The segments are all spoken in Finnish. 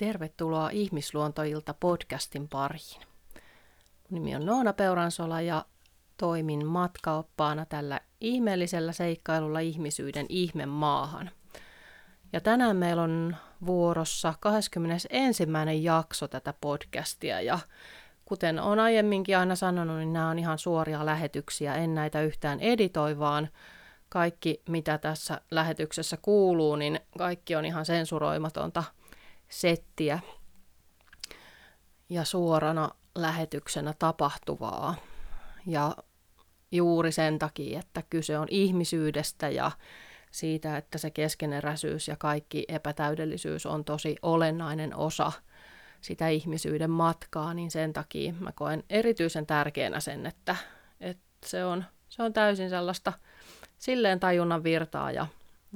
Tervetuloa Ihmisluontoilta podcastin pariin. Nimi on Noona Peuransola ja toimin matkaoppaana tällä ihmeellisellä seikkailulla ihmisyyden ihme maahan. Ja tänään meillä on vuorossa 21. jakso tätä podcastia ja kuten olen aiemminkin aina sanonut, niin nämä on ihan suoria lähetyksiä, en näitä yhtään editoi, vaan kaikki mitä tässä lähetyksessä kuuluu, niin kaikki on ihan sensuroimatonta settiä ja suorana lähetyksenä tapahtuvaa. Ja juuri sen takia, että kyse on ihmisyydestä ja siitä, että se keskeneräisyys ja kaikki epätäydellisyys on tosi olennainen osa sitä ihmisyyden matkaa, niin sen takia mä koen erityisen tärkeänä sen, että, että se, on, se on täysin sellaista silleen tajunnan virtaa ja,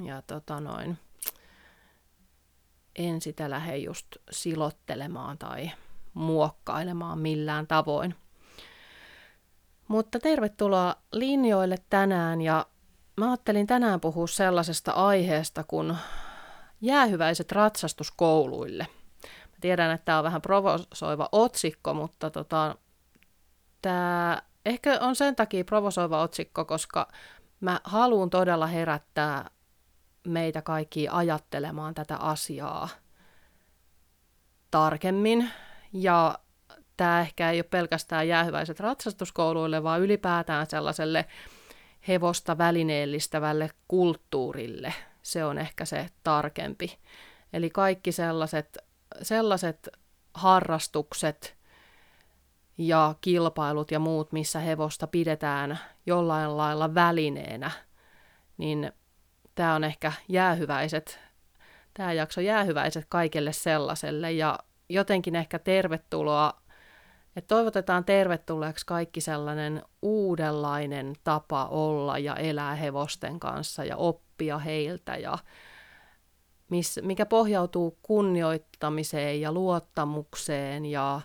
ja tota noin, en sitä lähde just silottelemaan tai muokkailemaan millään tavoin. Mutta tervetuloa linjoille tänään ja mä ajattelin tänään puhua sellaisesta aiheesta kuin jäähyväiset ratsastuskouluille. Mä tiedän, että tämä on vähän provosoiva otsikko, mutta tota, tämä ehkä on sen takia provosoiva otsikko, koska mä haluan todella herättää meitä kaikki ajattelemaan tätä asiaa tarkemmin. Ja tämä ehkä ei ole pelkästään jäähyväiset ratsastuskouluille, vaan ylipäätään sellaiselle hevosta välineellistävälle kulttuurille. Se on ehkä se tarkempi. Eli kaikki sellaiset, sellaiset harrastukset ja kilpailut ja muut, missä hevosta pidetään jollain lailla välineenä, niin tämä on ehkä jäähyväiset, tämä jakso jäähyväiset kaikelle sellaiselle ja jotenkin ehkä tervetuloa, että toivotetaan tervetulleeksi kaikki sellainen uudenlainen tapa olla ja elää hevosten kanssa ja oppia heiltä ja miss, mikä pohjautuu kunnioittamiseen ja luottamukseen ja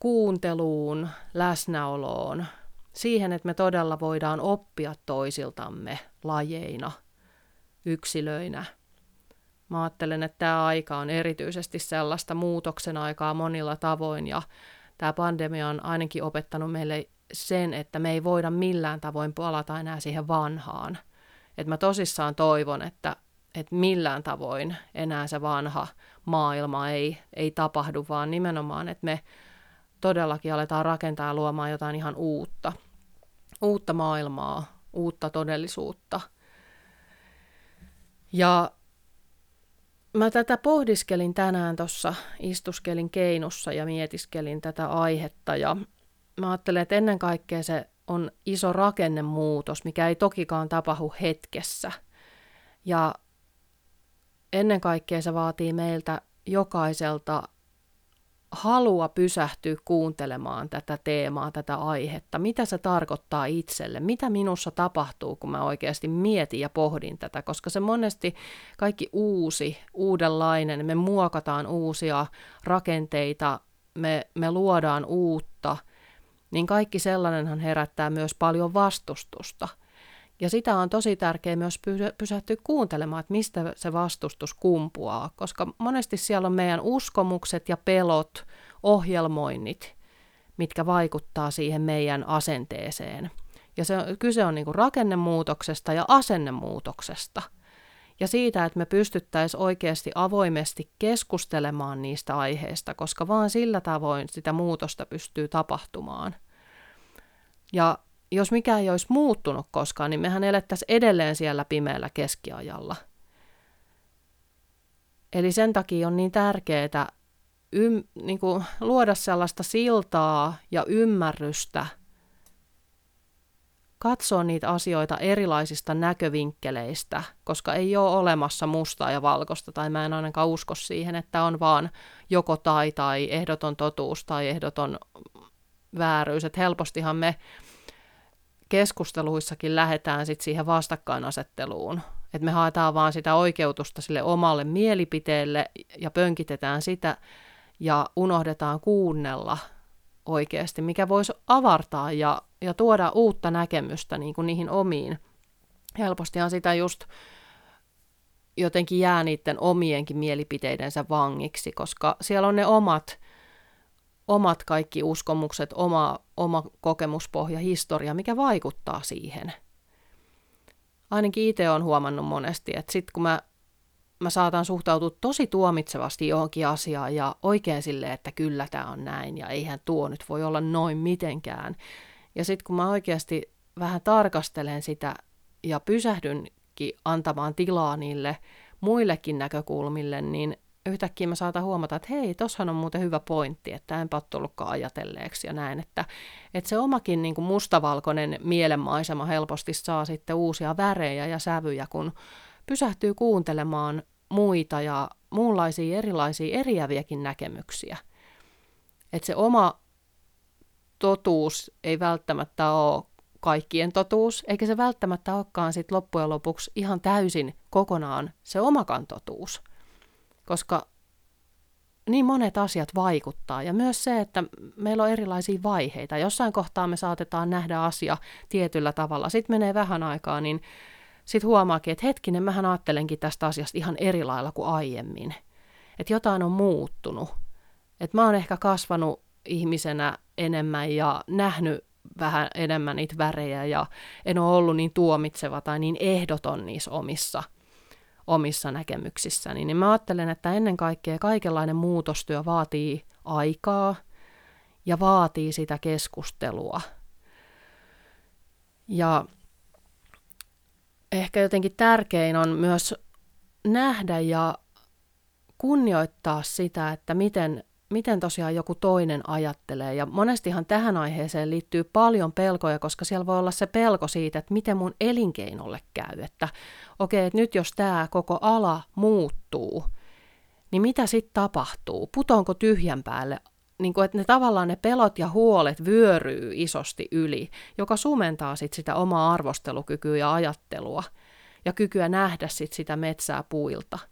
kuunteluun, läsnäoloon, siihen, että me todella voidaan oppia toisiltamme lajeina, yksilöinä. Mä ajattelen, että tämä aika on erityisesti sellaista muutoksen aikaa monilla tavoin ja tämä pandemia on ainakin opettanut meille sen, että me ei voida millään tavoin palata enää siihen vanhaan. Et mä tosissaan toivon, että, että millään tavoin enää se vanha maailma ei, ei tapahdu, vaan nimenomaan, että me todellakin aletaan rakentaa ja luomaan jotain ihan uutta. Uutta maailmaa, uutta todellisuutta. Ja mä tätä pohdiskelin tänään tuossa, istuskelin keinussa ja mietiskelin tätä aihetta ja mä ajattelen, että ennen kaikkea se on iso rakennemuutos, mikä ei tokikaan tapahdu hetkessä. Ja ennen kaikkea se vaatii meiltä jokaiselta halua pysähtyä kuuntelemaan tätä teemaa, tätä aihetta, mitä se tarkoittaa itselle, mitä minussa tapahtuu, kun mä oikeasti mietin ja pohdin tätä, koska se monesti kaikki uusi, uudenlainen, me muokataan uusia rakenteita, me, me luodaan uutta, niin kaikki sellainenhan herättää myös paljon vastustusta – ja sitä on tosi tärkeää myös pysähtyä kuuntelemaan, että mistä se vastustus kumpuaa, koska monesti siellä on meidän uskomukset ja pelot, ohjelmoinnit, mitkä vaikuttaa siihen meidän asenteeseen. Ja se, kyse on niin rakennemuutoksesta ja asennemuutoksesta. Ja siitä, että me pystyttäisiin oikeasti avoimesti keskustelemaan niistä aiheista, koska vaan sillä tavoin sitä muutosta pystyy tapahtumaan. Ja jos mikään ei olisi muuttunut koskaan, niin mehän elettäisiin edelleen siellä pimeällä keskiajalla. Eli sen takia on niin tärkeää ym, niin kuin luoda sellaista siltaa ja ymmärrystä, katsoa niitä asioita erilaisista näkövinkkeleistä, koska ei ole olemassa mustaa ja valkoista, tai mä en ainakaan usko siihen, että on vaan joko tai tai ehdoton totuus tai ehdoton vääryys. Että helpostihan me keskusteluissakin lähdetään sit siihen vastakkainasetteluun. Että me haetaan vaan sitä oikeutusta sille omalle mielipiteelle ja pönkitetään sitä ja unohdetaan kuunnella oikeasti, mikä voisi avartaa ja, ja tuoda uutta näkemystä niin kuin niihin omiin. Helpostihan sitä just jotenkin jää niiden omienkin mielipiteidensä vangiksi, koska siellä on ne omat, omat kaikki uskomukset, oma, oma kokemuspohja, historia, mikä vaikuttaa siihen. Ainakin itse olen huomannut monesti, että sitten kun mä, mä saatan suhtautua tosi tuomitsevasti johonkin asiaan ja oikein silleen, että kyllä tämä on näin ja eihän tuo nyt voi olla noin mitenkään. Ja sitten kun mä oikeasti vähän tarkastelen sitä ja pysähdynkin antamaan tilaa niille muillekin näkökulmille, niin yhtäkkiä mä saatan huomata, että hei, tossahan on muuten hyvä pointti, että enpä ole tullutkaan ajatelleeksi ja näin, että, että se omakin niin kuin mustavalkoinen mielenmaisema helposti saa sitten uusia värejä ja sävyjä, kun pysähtyy kuuntelemaan muita ja muunlaisia erilaisia eriäviäkin näkemyksiä. Että se oma totuus ei välttämättä ole kaikkien totuus, eikä se välttämättä olekaan sit loppujen lopuksi ihan täysin kokonaan se omakan totuus. Koska niin monet asiat vaikuttaa. Ja myös se, että meillä on erilaisia vaiheita. Jossain kohtaa me saatetaan nähdä asia tietyllä tavalla. Sitten menee vähän aikaa, niin sitten huomaakin, että hetkinen, mähän ajattelenkin tästä asiasta ihan eri lailla kuin aiemmin. Että jotain on muuttunut. Että mä oon ehkä kasvanut ihmisenä enemmän ja nähnyt vähän enemmän niitä värejä ja en ole ollut niin tuomitseva tai niin ehdoton niissä omissa, omissa näkemyksissäni. Niin mä ajattelen, että ennen kaikkea kaikenlainen muutostyö vaatii aikaa ja vaatii sitä keskustelua. Ja ehkä jotenkin tärkein on myös nähdä ja kunnioittaa sitä, että miten miten tosiaan joku toinen ajattelee. Ja monestihan tähän aiheeseen liittyy paljon pelkoja, koska siellä voi olla se pelko siitä, että miten mun elinkeinolle käy. Että okei, okay, että nyt jos tämä koko ala muuttuu, niin mitä sitten tapahtuu? Putoonko tyhjän päälle? Niin kuin, että ne tavallaan ne pelot ja huolet vyöryy isosti yli, joka sumentaa sit sitä omaa arvostelukykyä ja ajattelua ja kykyä nähdä sit sitä metsää puilta –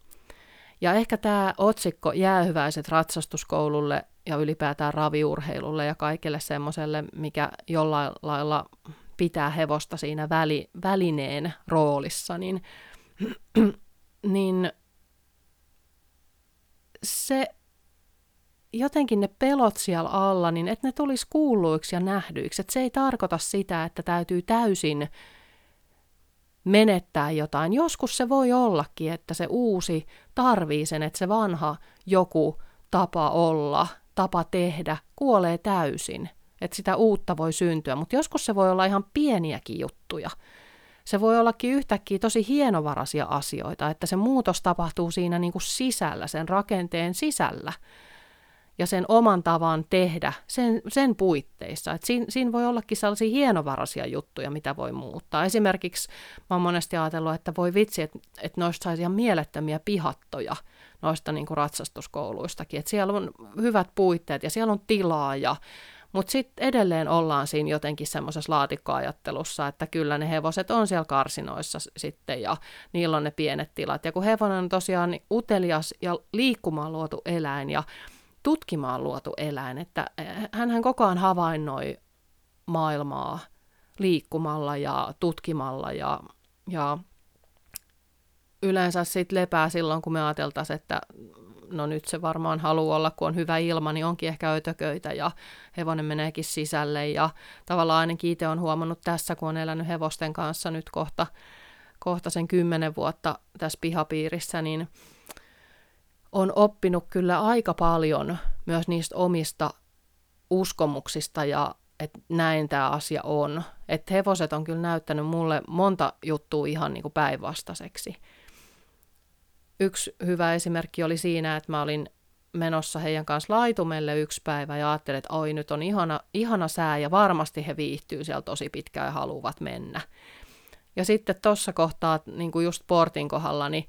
ja ehkä tämä otsikko jäähyväiset ratsastuskoululle ja ylipäätään raviurheilulle ja kaikille semmoiselle, mikä jollain lailla pitää hevosta siinä väli, välineen roolissa, niin, niin se jotenkin ne pelot siellä alla, niin että ne tulisi kuulluiksi ja nähdyiksi. Että se ei tarkoita sitä, että täytyy täysin menettää jotain. Joskus se voi ollakin, että se uusi tarvii sen, että se vanha joku tapa olla, tapa tehdä kuolee täysin. Että sitä uutta voi syntyä, mutta joskus se voi olla ihan pieniäkin juttuja. Se voi ollakin yhtäkkiä tosi hienovaraisia asioita, että se muutos tapahtuu siinä niin kuin sisällä, sen rakenteen sisällä ja sen oman tavan tehdä sen, sen puitteissa. Et siinä, siinä voi ollakin sellaisia hienovaraisia juttuja, mitä voi muuttaa. Esimerkiksi mä oon monesti ajatellut, että voi vitsi, että, että noista saisi ihan mielettömiä pihattoja noista niin kuin ratsastuskouluistakin. Että siellä on hyvät puitteet ja siellä on tilaa ja mutta sitten edelleen ollaan siinä jotenkin semmoisessa laatikkoajattelussa, että kyllä ne hevoset on siellä karsinoissa sitten ja niillä on ne pienet tilat. Ja kun hevonen on tosiaan utelias ja liikkumaan luotu eläin ja tutkimaan luotu eläin, että hän koko ajan havainnoi maailmaa liikkumalla ja tutkimalla ja, ja yleensä sitten lepää silloin, kun me ajateltaisiin, että no nyt se varmaan haluaa olla, kun on hyvä ilma, niin onkin ehkä ötököitä ja hevonen meneekin sisälle. Ja tavallaan ainakin itse on huomannut tässä, kun on elänyt hevosten kanssa nyt kohta, kohta sen kymmenen vuotta tässä pihapiirissä, niin on oppinut kyllä aika paljon myös niistä omista uskomuksista ja että näin tämä asia on. Että hevoset on kyllä näyttänyt mulle monta juttua ihan niin kuin päinvastaiseksi. Yksi hyvä esimerkki oli siinä, että mä olin menossa heidän kanssa laitumelle yksi päivä ja ajattelin, että oi nyt on ihana, ihana sää ja varmasti he viihtyy siellä tosi pitkään ja haluavat mennä. Ja sitten tuossa kohtaa, niin kuin just portin kohdalla, niin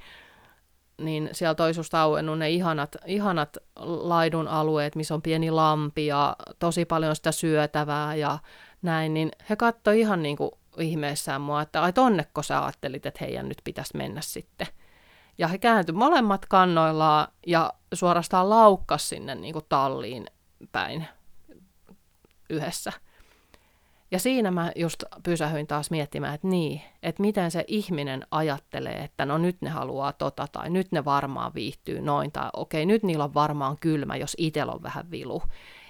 niin sieltä olisi just auennut ne ihanat, ihanat laidun alueet, missä on pieni lampi ja tosi paljon sitä syötävää ja näin, niin he katsoivat ihan niin kuin ihmeessään mua, että ai tonnekko sä ajattelit, että heidän nyt pitäisi mennä sitten. Ja he kääntyi molemmat kannoillaan ja suorastaan laukkas sinne niin kuin talliin päin yhdessä. Ja siinä mä just pysähyin taas miettimään, että niin, että miten se ihminen ajattelee, että no nyt ne haluaa tota tai nyt ne varmaan viihtyy noin tai okei, nyt niillä on varmaan kylmä, jos itsellä on vähän vilu.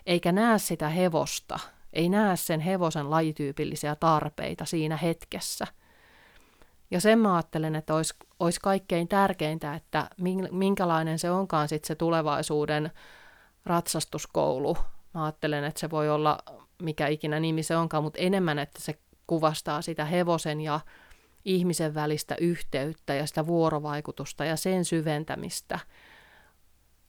Eikä näe sitä hevosta, ei näe sen hevosen lajityypillisiä tarpeita siinä hetkessä. Ja sen mä ajattelen, että olisi, olisi kaikkein tärkeintä, että minkälainen se onkaan sitten se tulevaisuuden ratsastuskoulu. Mä ajattelen, että se voi olla mikä ikinä nimi se onkaan, mutta enemmän, että se kuvastaa sitä hevosen ja ihmisen välistä yhteyttä ja sitä vuorovaikutusta ja sen syventämistä.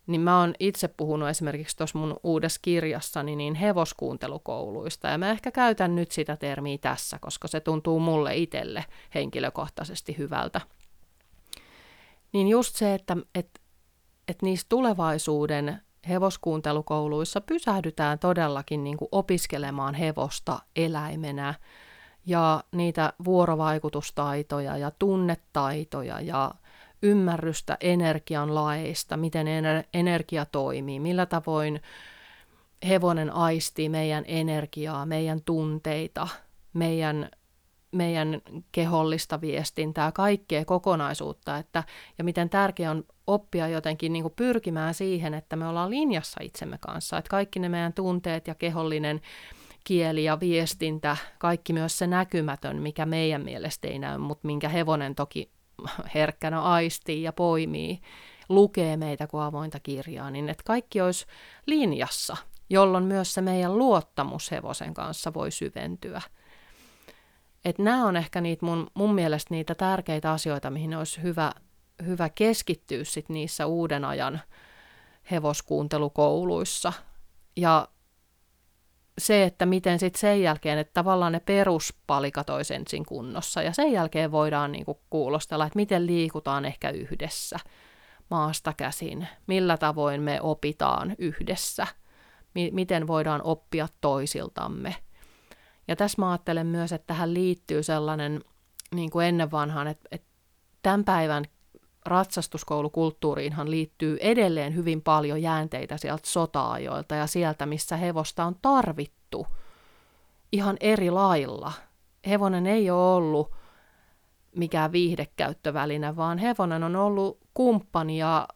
Niin mä oon itse puhunut esimerkiksi tuossa mun uudessa kirjassani niin hevoskuuntelukouluista, ja mä ehkä käytän nyt sitä termiä tässä, koska se tuntuu mulle itselle henkilökohtaisesti hyvältä. Niin just se, että, että, että niissä tulevaisuuden hevoskuuntelukouluissa pysähdytään todellakin niin kuin opiskelemaan hevosta eläimenä. Ja niitä vuorovaikutustaitoja ja tunnetaitoja ja ymmärrystä energian laeista, miten energia toimii, millä tavoin hevonen aistii meidän energiaa, meidän tunteita, meidän meidän kehollista viestintää, kaikkea kokonaisuutta, että, ja miten tärkeää on oppia jotenkin niin kuin pyrkimään siihen, että me ollaan linjassa itsemme kanssa, että kaikki ne meidän tunteet ja kehollinen kieli ja viestintä, kaikki myös se näkymätön, mikä meidän mielestä ei näy, mutta minkä hevonen toki herkkänä aistii ja poimii, lukee meitä kuin avointa kirjaa, niin että kaikki olisi linjassa, jolloin myös se meidän luottamus hevosen kanssa voi syventyä. Että nämä on ehkä niitä mun, mun mielestä niitä tärkeitä asioita, mihin olisi hyvä, hyvä keskittyä sit niissä uuden ajan hevoskuuntelukouluissa. Ja se, että miten sitten sen jälkeen, että tavallaan ne peruspalikat olisi ensin kunnossa ja sen jälkeen voidaan niinku kuulostella, että miten liikutaan ehkä yhdessä maasta käsin, millä tavoin me opitaan yhdessä, mi- miten voidaan oppia toisiltamme – ja tässä mä ajattelen myös, että tähän liittyy sellainen, niin kuin ennen vanhaan, että, että tämän päivän ratsastuskoulukulttuuriinhan liittyy edelleen hyvin paljon jäänteitä sieltä sota-ajoilta ja sieltä, missä hevosta on tarvittu ihan eri lailla. Hevonen ei ole ollut mikään viihdekäyttöväline, vaan hevonen on ollut kumppani ja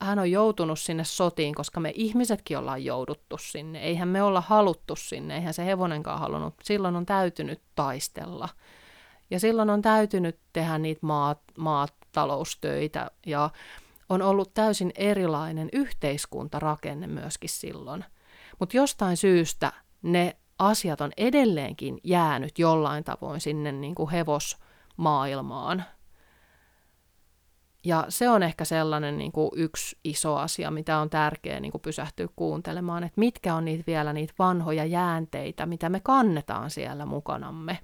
hän on joutunut sinne sotiin, koska me ihmisetkin ollaan jouduttu sinne. Eihän me olla haluttu sinne, eihän se hevonenkaan halunnut. Silloin on täytynyt taistella. Ja silloin on täytynyt tehdä niitä maat, maataloustöitä ja on ollut täysin erilainen yhteiskuntarakenne myöskin silloin. Mutta jostain syystä ne asiat on edelleenkin jäänyt jollain tavoin sinne niin kuin hevosmaailmaan – ja se on ehkä sellainen niin kuin yksi iso asia, mitä on tärkeää niin kuin pysähtyä kuuntelemaan, että mitkä on niitä vielä niitä vanhoja jäänteitä, mitä me kannetaan siellä mukanamme.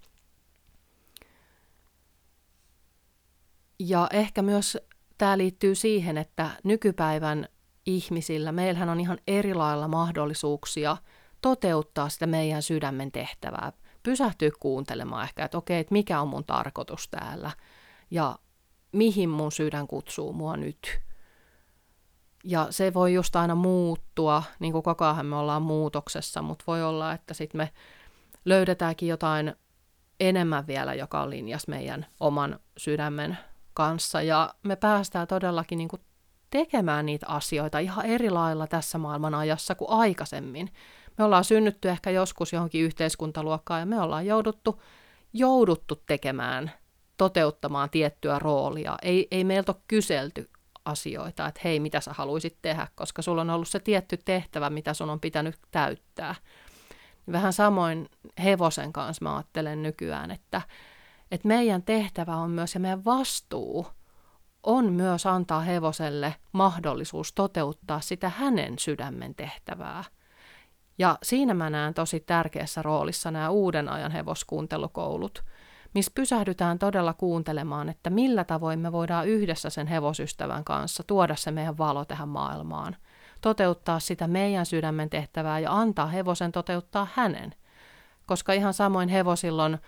Ja ehkä myös tämä liittyy siihen, että nykypäivän ihmisillä, meillähän on ihan eri lailla mahdollisuuksia toteuttaa sitä meidän sydämen tehtävää. Pysähtyä kuuntelemaan ehkä, että okei, että mikä on mun tarkoitus täällä. Ja mihin mun sydän kutsuu mua nyt. Ja se voi just aina muuttua, niin kuin koko ajan me ollaan muutoksessa, mutta voi olla, että sitten me löydetäänkin jotain enemmän vielä, joka on linjas meidän oman sydämen kanssa. Ja me päästään todellakin niin kuin tekemään niitä asioita ihan eri lailla tässä maailman ajassa kuin aikaisemmin. Me ollaan synnytty ehkä joskus johonkin yhteiskuntaluokkaan ja me ollaan jouduttu, jouduttu tekemään toteuttamaan tiettyä roolia. Ei, ei meiltä ole kyselty asioita, että hei, mitä sä haluaisit tehdä, koska sulla on ollut se tietty tehtävä, mitä sun on pitänyt täyttää. Vähän samoin hevosen kanssa mä ajattelen nykyään, että, että meidän tehtävä on myös ja meidän vastuu on myös antaa hevoselle mahdollisuus toteuttaa sitä hänen sydämen tehtävää. Ja siinä mä näen tosi tärkeässä roolissa nämä uuden ajan hevoskuuntelukoulut – missä pysähdytään todella kuuntelemaan, että millä tavoin me voidaan yhdessä sen hevosystävän kanssa tuoda se meidän valo tähän maailmaan, toteuttaa sitä meidän sydämen tehtävää ja antaa hevosen toteuttaa hänen. Koska ihan samoin hevosilla on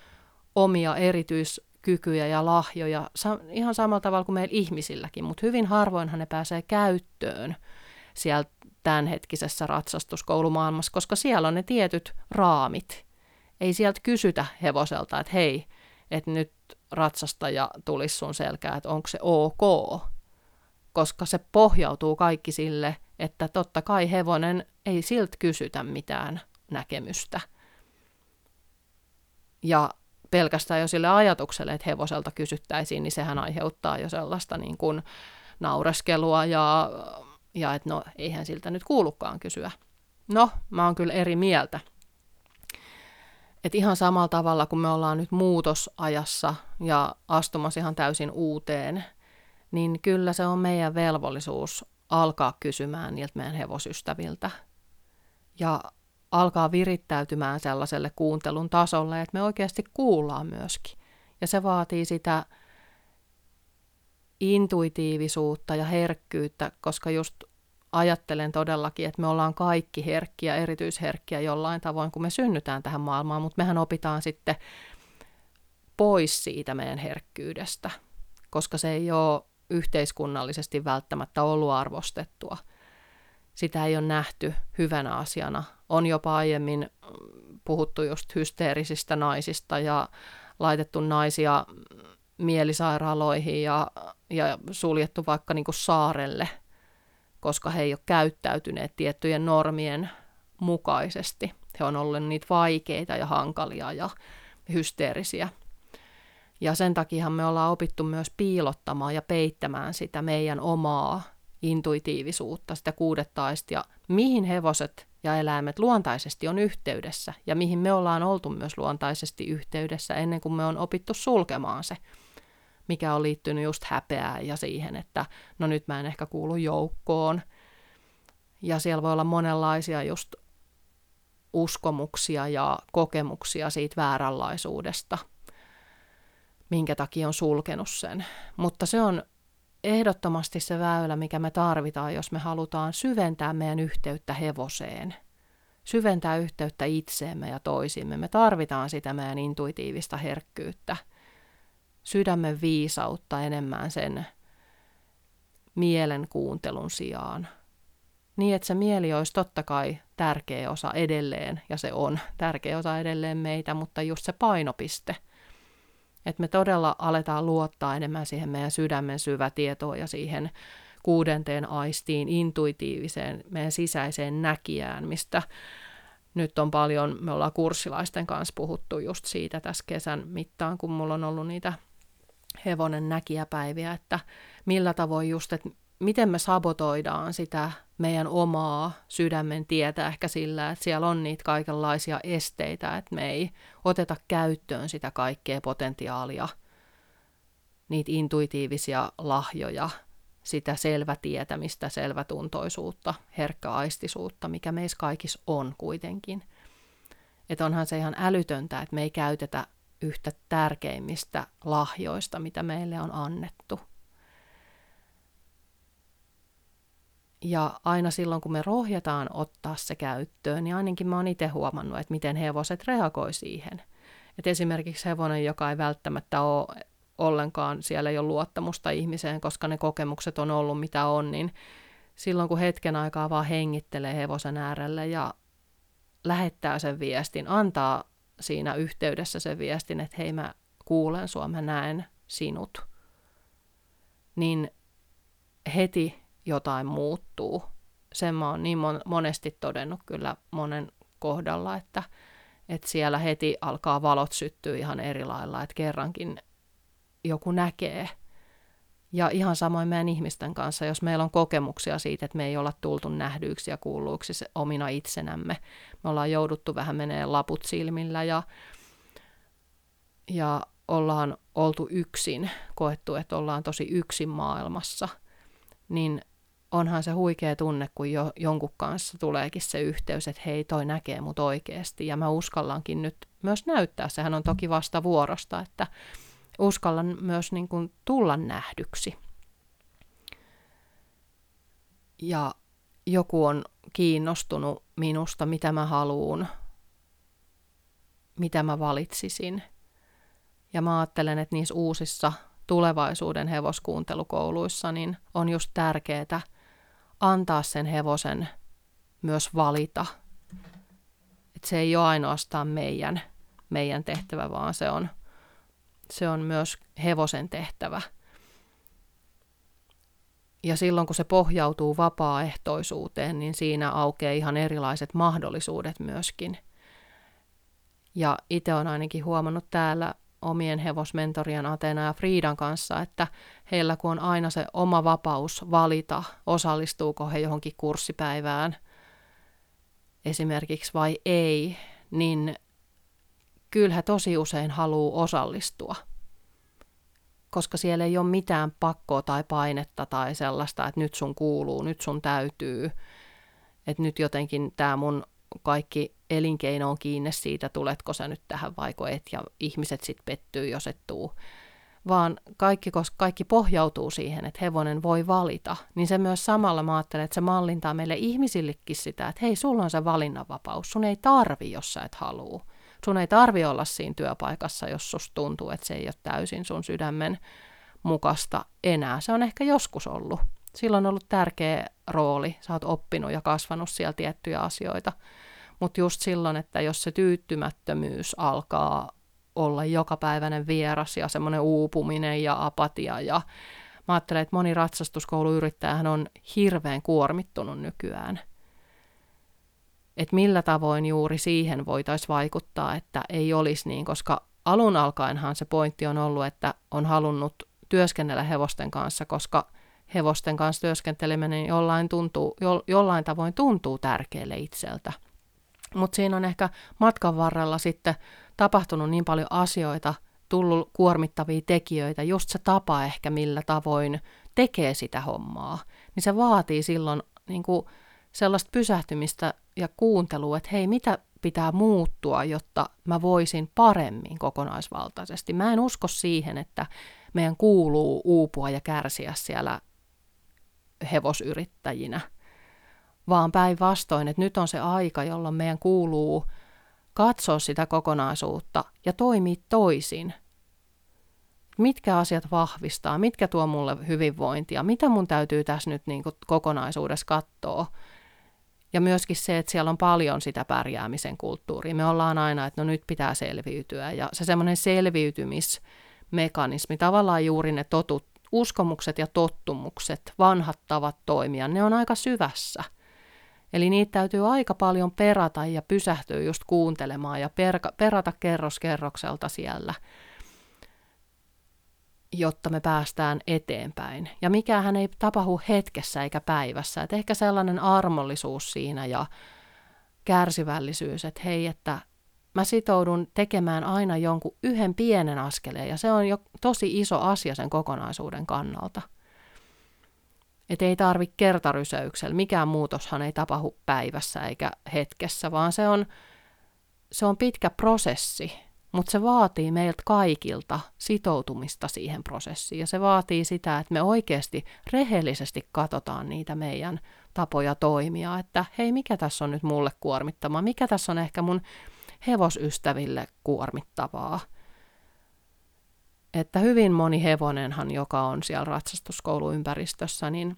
omia erityiskykyjä ja lahjoja, ihan samalla tavalla kuin meillä ihmisilläkin, mutta hyvin harvoinhan ne pääsee käyttöön siellä tämänhetkisessä ratsastuskoulumaailmassa, koska siellä on ne tietyt raamit – Ei sieltä kysytä hevoselta, että hei, että nyt ratsastaja tulisi sun selkää, että onko se ok, koska se pohjautuu kaikki sille, että totta kai hevonen ei siltä kysytä mitään näkemystä. Ja pelkästään jo sille ajatukselle, että hevoselta kysyttäisiin, niin sehän aiheuttaa jo sellaista niin kuin naureskelua ja, ja että no eihän siltä nyt kuulukaan kysyä. No, mä oon kyllä eri mieltä. Et ihan samalla tavalla, kun me ollaan nyt muutosajassa ja astumassa ihan täysin uuteen, niin kyllä se on meidän velvollisuus alkaa kysymään niiltä meidän hevosystäviltä. Ja alkaa virittäytymään sellaiselle kuuntelun tasolle, että me oikeasti kuullaan myöskin. Ja se vaatii sitä intuitiivisuutta ja herkkyyttä, koska just ajattelen todellakin, että me ollaan kaikki herkkiä, erityisherkkiä jollain tavoin, kun me synnytään tähän maailmaan, mutta mehän opitaan sitten pois siitä meidän herkkyydestä, koska se ei ole yhteiskunnallisesti välttämättä ollut arvostettua. Sitä ei ole nähty hyvänä asiana. On jopa aiemmin puhuttu just hysteerisistä naisista ja laitettu naisia mielisairaaloihin ja, ja suljettu vaikka niin saarelle – koska he ei ole käyttäytyneet tiettyjen normien mukaisesti. He on ollut niitä vaikeita ja hankalia ja hysteerisiä. Ja sen takia me ollaan opittu myös piilottamaan ja peittämään sitä meidän omaa intuitiivisuutta, sitä kuudettaista ja mihin hevoset ja eläimet luontaisesti on yhteydessä ja mihin me ollaan oltu myös luontaisesti yhteydessä ennen kuin me on opittu sulkemaan se mikä on liittynyt just häpeään ja siihen, että no nyt mä en ehkä kuulu joukkoon. Ja siellä voi olla monenlaisia just uskomuksia ja kokemuksia siitä vääränlaisuudesta, minkä takia on sulkenut sen. Mutta se on ehdottomasti se väylä, mikä me tarvitaan, jos me halutaan syventää meidän yhteyttä hevoseen. Syventää yhteyttä itseemme ja toisimme. Me tarvitaan sitä meidän intuitiivista herkkyyttä – sydämen viisautta enemmän sen mielen kuuntelun sijaan. Niin, että se mieli olisi totta kai tärkeä osa edelleen, ja se on tärkeä osa edelleen meitä, mutta just se painopiste. Että me todella aletaan luottaa enemmän siihen meidän sydämen syvätietoon ja siihen kuudenteen aistiin, intuitiiviseen, meidän sisäiseen näkijään, mistä nyt on paljon, me ollaan kurssilaisten kanssa puhuttu just siitä tässä kesän mittaan, kun mulla on ollut niitä hevonen näkijäpäiviä, että millä tavoin just, että miten me sabotoidaan sitä meidän omaa sydämen tietä ehkä sillä, että siellä on niitä kaikenlaisia esteitä, että me ei oteta käyttöön sitä kaikkea potentiaalia, niitä intuitiivisia lahjoja, sitä selvätietämistä, selvätuntoisuutta, herkkäaistisuutta, mikä meissä kaikissa on kuitenkin. Että onhan se ihan älytöntä, että me ei käytetä yhtä tärkeimmistä lahjoista, mitä meille on annettu. Ja aina silloin, kun me rohjataan ottaa se käyttöön, niin ainakin mä oon itse huomannut, että miten hevoset reagoi siihen. Et esimerkiksi hevonen, joka ei välttämättä ole ollenkaan, siellä ei ole luottamusta ihmiseen, koska ne kokemukset on ollut mitä on, niin silloin kun hetken aikaa vaan hengittelee hevosen äärelle ja lähettää sen viestin, antaa siinä yhteydessä se viestin, että hei mä kuulen sua, mä näen sinut, niin heti jotain muuttuu. Sen mä oon niin monesti todennut kyllä monen kohdalla, että, että siellä heti alkaa valot syttyä ihan eri lailla, että kerrankin joku näkee – ja ihan samoin meidän ihmisten kanssa, jos meillä on kokemuksia siitä, että me ei olla tultu nähdyiksi ja kuulluiksi omina itsenämme. Me ollaan jouduttu vähän menee laput silmillä ja, ja ollaan oltu yksin, koettu, että ollaan tosi yksin maailmassa, niin onhan se huikea tunne, kun jo, jonkun kanssa tuleekin se yhteys, että hei, toi näkee mut oikeasti. Ja mä uskallankin nyt myös näyttää, sehän on toki vasta vuorosta, että uskallan myös niin kuin tulla nähdyksi. Ja joku on kiinnostunut minusta, mitä mä haluun, mitä mä valitsisin. Ja mä ajattelen, että niissä uusissa tulevaisuuden hevoskuuntelukouluissa niin on just tärkeää antaa sen hevosen myös valita. Että se ei ole ainoastaan meidän meidän tehtävä, vaan se on, se on myös hevosen tehtävä. Ja silloin kun se pohjautuu vapaaehtoisuuteen, niin siinä aukeaa ihan erilaiset mahdollisuudet myöskin. Ja itse olen ainakin huomannut täällä omien hevosmentorien Atena ja Friidan kanssa, että heillä kun on aina se oma vapaus valita, osallistuuko he johonkin kurssipäivään esimerkiksi vai ei, niin kyllä tosi usein haluaa osallistua. Koska siellä ei ole mitään pakkoa tai painetta tai sellaista, että nyt sun kuuluu, nyt sun täytyy, että nyt jotenkin tämä mun kaikki elinkeino on kiinni siitä, tuletko sä nyt tähän vaiko et, ja ihmiset sitten pettyy, jos et tuu. Vaan kaikki, koska kaikki pohjautuu siihen, että hevonen voi valita, niin se myös samalla mä ajattelen, että se mallintaa meille ihmisillekin sitä, että hei, sulla on se valinnanvapaus, sun ei tarvi, jos sä et halua. Sun ei tarvi olla siinä työpaikassa, jos susta tuntuu, että se ei ole täysin sun sydämen mukasta enää. Se on ehkä joskus ollut. Silloin on ollut tärkeä rooli, sä oot oppinut ja kasvanut siellä tiettyjä asioita. Mutta just silloin, että jos se tyytymättömyys alkaa olla jokapäiväinen vieras ja semmoinen uupuminen ja apatia ja mä ajattelen, että moni ratsastuskouluyrittäjähän on hirveän kuormittunut nykyään. Että millä tavoin juuri siihen voitaisiin vaikuttaa, että ei olisi niin, koska alun alkaenhan se pointti on ollut, että on halunnut työskennellä hevosten kanssa, koska hevosten kanssa työskenteleminen jollain, tuntuu, jo, jollain tavoin tuntuu tärkeälle itseltä – mutta siinä on ehkä matkan varrella sitten tapahtunut niin paljon asioita, tullut kuormittavia tekijöitä, just se tapa ehkä millä tavoin tekee sitä hommaa, niin se vaatii silloin niin kuin sellaista pysähtymistä ja kuuntelua, että hei, mitä pitää muuttua, jotta mä voisin paremmin kokonaisvaltaisesti. Mä en usko siihen, että meidän kuuluu uupua ja kärsiä siellä hevosyrittäjinä – vaan päinvastoin, että nyt on se aika, jolloin meidän kuuluu katsoa sitä kokonaisuutta ja toimia toisin. Mitkä asiat vahvistaa, mitkä tuo mulle hyvinvointia, mitä mun täytyy tässä nyt niin kokonaisuudessa katsoa. Ja myöskin se, että siellä on paljon sitä pärjäämisen kulttuuria. Me ollaan aina, että no nyt pitää selviytyä. Ja se semmoinen selviytymismekanismi, tavallaan juuri ne totut, uskomukset ja tottumukset, vanhat tavat toimia, ne on aika syvässä – Eli niitä täytyy aika paljon perata ja pysähtyä just kuuntelemaan ja perka, perata kerros kerrokselta siellä, jotta me päästään eteenpäin. Ja mikähän ei tapahdu hetkessä eikä päivässä. Et ehkä sellainen armollisuus siinä ja kärsivällisyys, että hei, että mä sitoudun tekemään aina jonkun yhden pienen askeleen ja se on jo tosi iso asia sen kokonaisuuden kannalta. Että ei tarvitse kertarysäyksellä. Mikään muutoshan ei tapahdu päivässä eikä hetkessä, vaan se on, se on pitkä prosessi, mutta se vaatii meiltä kaikilta sitoutumista siihen prosessiin. Ja se vaatii sitä, että me oikeasti rehellisesti katsotaan niitä meidän tapoja toimia, että hei, mikä tässä on nyt mulle kuormittavaa, mikä tässä on ehkä mun hevosystäville kuormittavaa – että hyvin moni hevonenhan, joka on siellä ratsastuskouluympäristössä, niin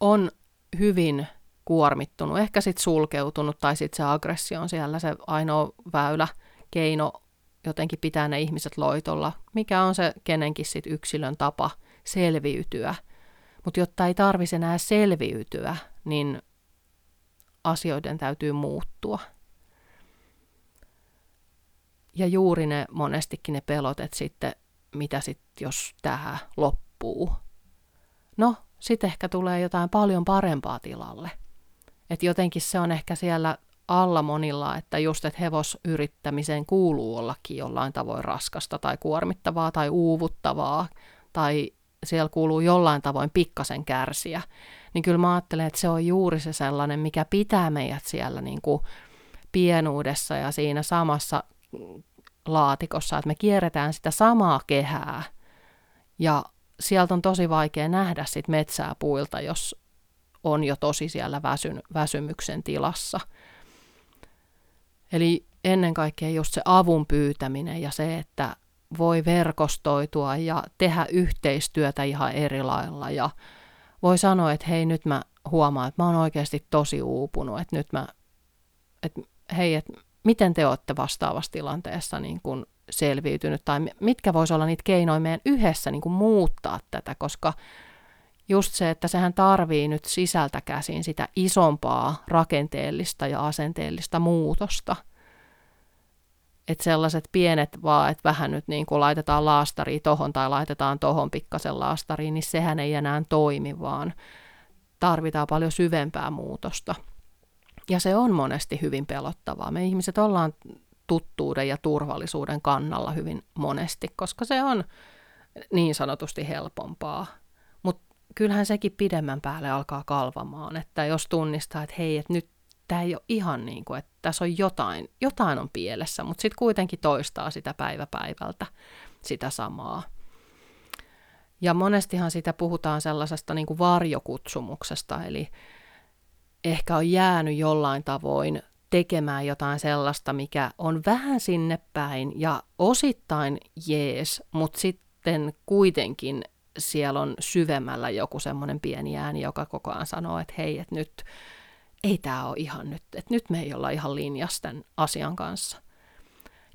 on hyvin kuormittunut, ehkä sitten sulkeutunut tai sitten se aggressio on siellä se ainoa väylä, keino jotenkin pitää ne ihmiset loitolla, mikä on se kenenkin sit yksilön tapa selviytyä. Mutta jotta ei tarvisi enää selviytyä, niin asioiden täytyy muuttua. Ja juuri ne monestikin ne pelot, että sitten mitä sitten jos tähän loppuu. No, sitten ehkä tulee jotain paljon parempaa tilalle. Että jotenkin se on ehkä siellä alla monilla, että just, että hevosyrittämiseen kuuluu ollakin jollain tavoin raskasta tai kuormittavaa tai uuvuttavaa tai siellä kuuluu jollain tavoin pikkasen kärsiä, niin kyllä mä ajattelen, että se on juuri se sellainen, mikä pitää meidät siellä niin kuin pienuudessa ja siinä samassa laatikossa, että me kierretään sitä samaa kehää ja sieltä on tosi vaikea nähdä sit metsää puilta, jos on jo tosi siellä väsyn, väsymyksen tilassa. Eli ennen kaikkea just se avun pyytäminen ja se, että voi verkostoitua ja tehdä yhteistyötä ihan eri lailla ja voi sanoa, että hei nyt mä huomaan, että mä oon oikeasti tosi uupunut, että nyt mä, että hei, että miten te olette vastaavassa tilanteessa niin kuin selviytynyt, tai mitkä voisi olla niitä keinoja meidän yhdessä niin kuin muuttaa tätä, koska just se, että sehän tarvii nyt sisältä käsin sitä isompaa rakenteellista ja asenteellista muutosta. Että sellaiset pienet vaan, että vähän nyt niin kuin laitetaan laastari tohon tai laitetaan tohon pikkasen laastariin, niin sehän ei enää toimi, vaan tarvitaan paljon syvempää muutosta. Ja se on monesti hyvin pelottavaa. Me ihmiset ollaan tuttuuden ja turvallisuuden kannalla hyvin monesti, koska se on niin sanotusti helpompaa. Mutta kyllähän sekin pidemmän päälle alkaa kalvamaan, että jos tunnistaa, että hei, että nyt tämä ei ole ihan niin kuin, että tässä on jotain, jotain on pielessä, mutta sitten kuitenkin toistaa sitä päivä päivältä sitä samaa. Ja monestihan sitä puhutaan sellaisesta niin kuin varjokutsumuksesta, eli ehkä on jäänyt jollain tavoin tekemään jotain sellaista, mikä on vähän sinne päin ja osittain jees, mutta sitten kuitenkin siellä on syvemmällä joku semmoinen pieni ääni, joka koko ajan sanoo, että hei, että nyt ei tämä ole ihan nyt, että nyt me ei olla ihan linjassa tämän asian kanssa.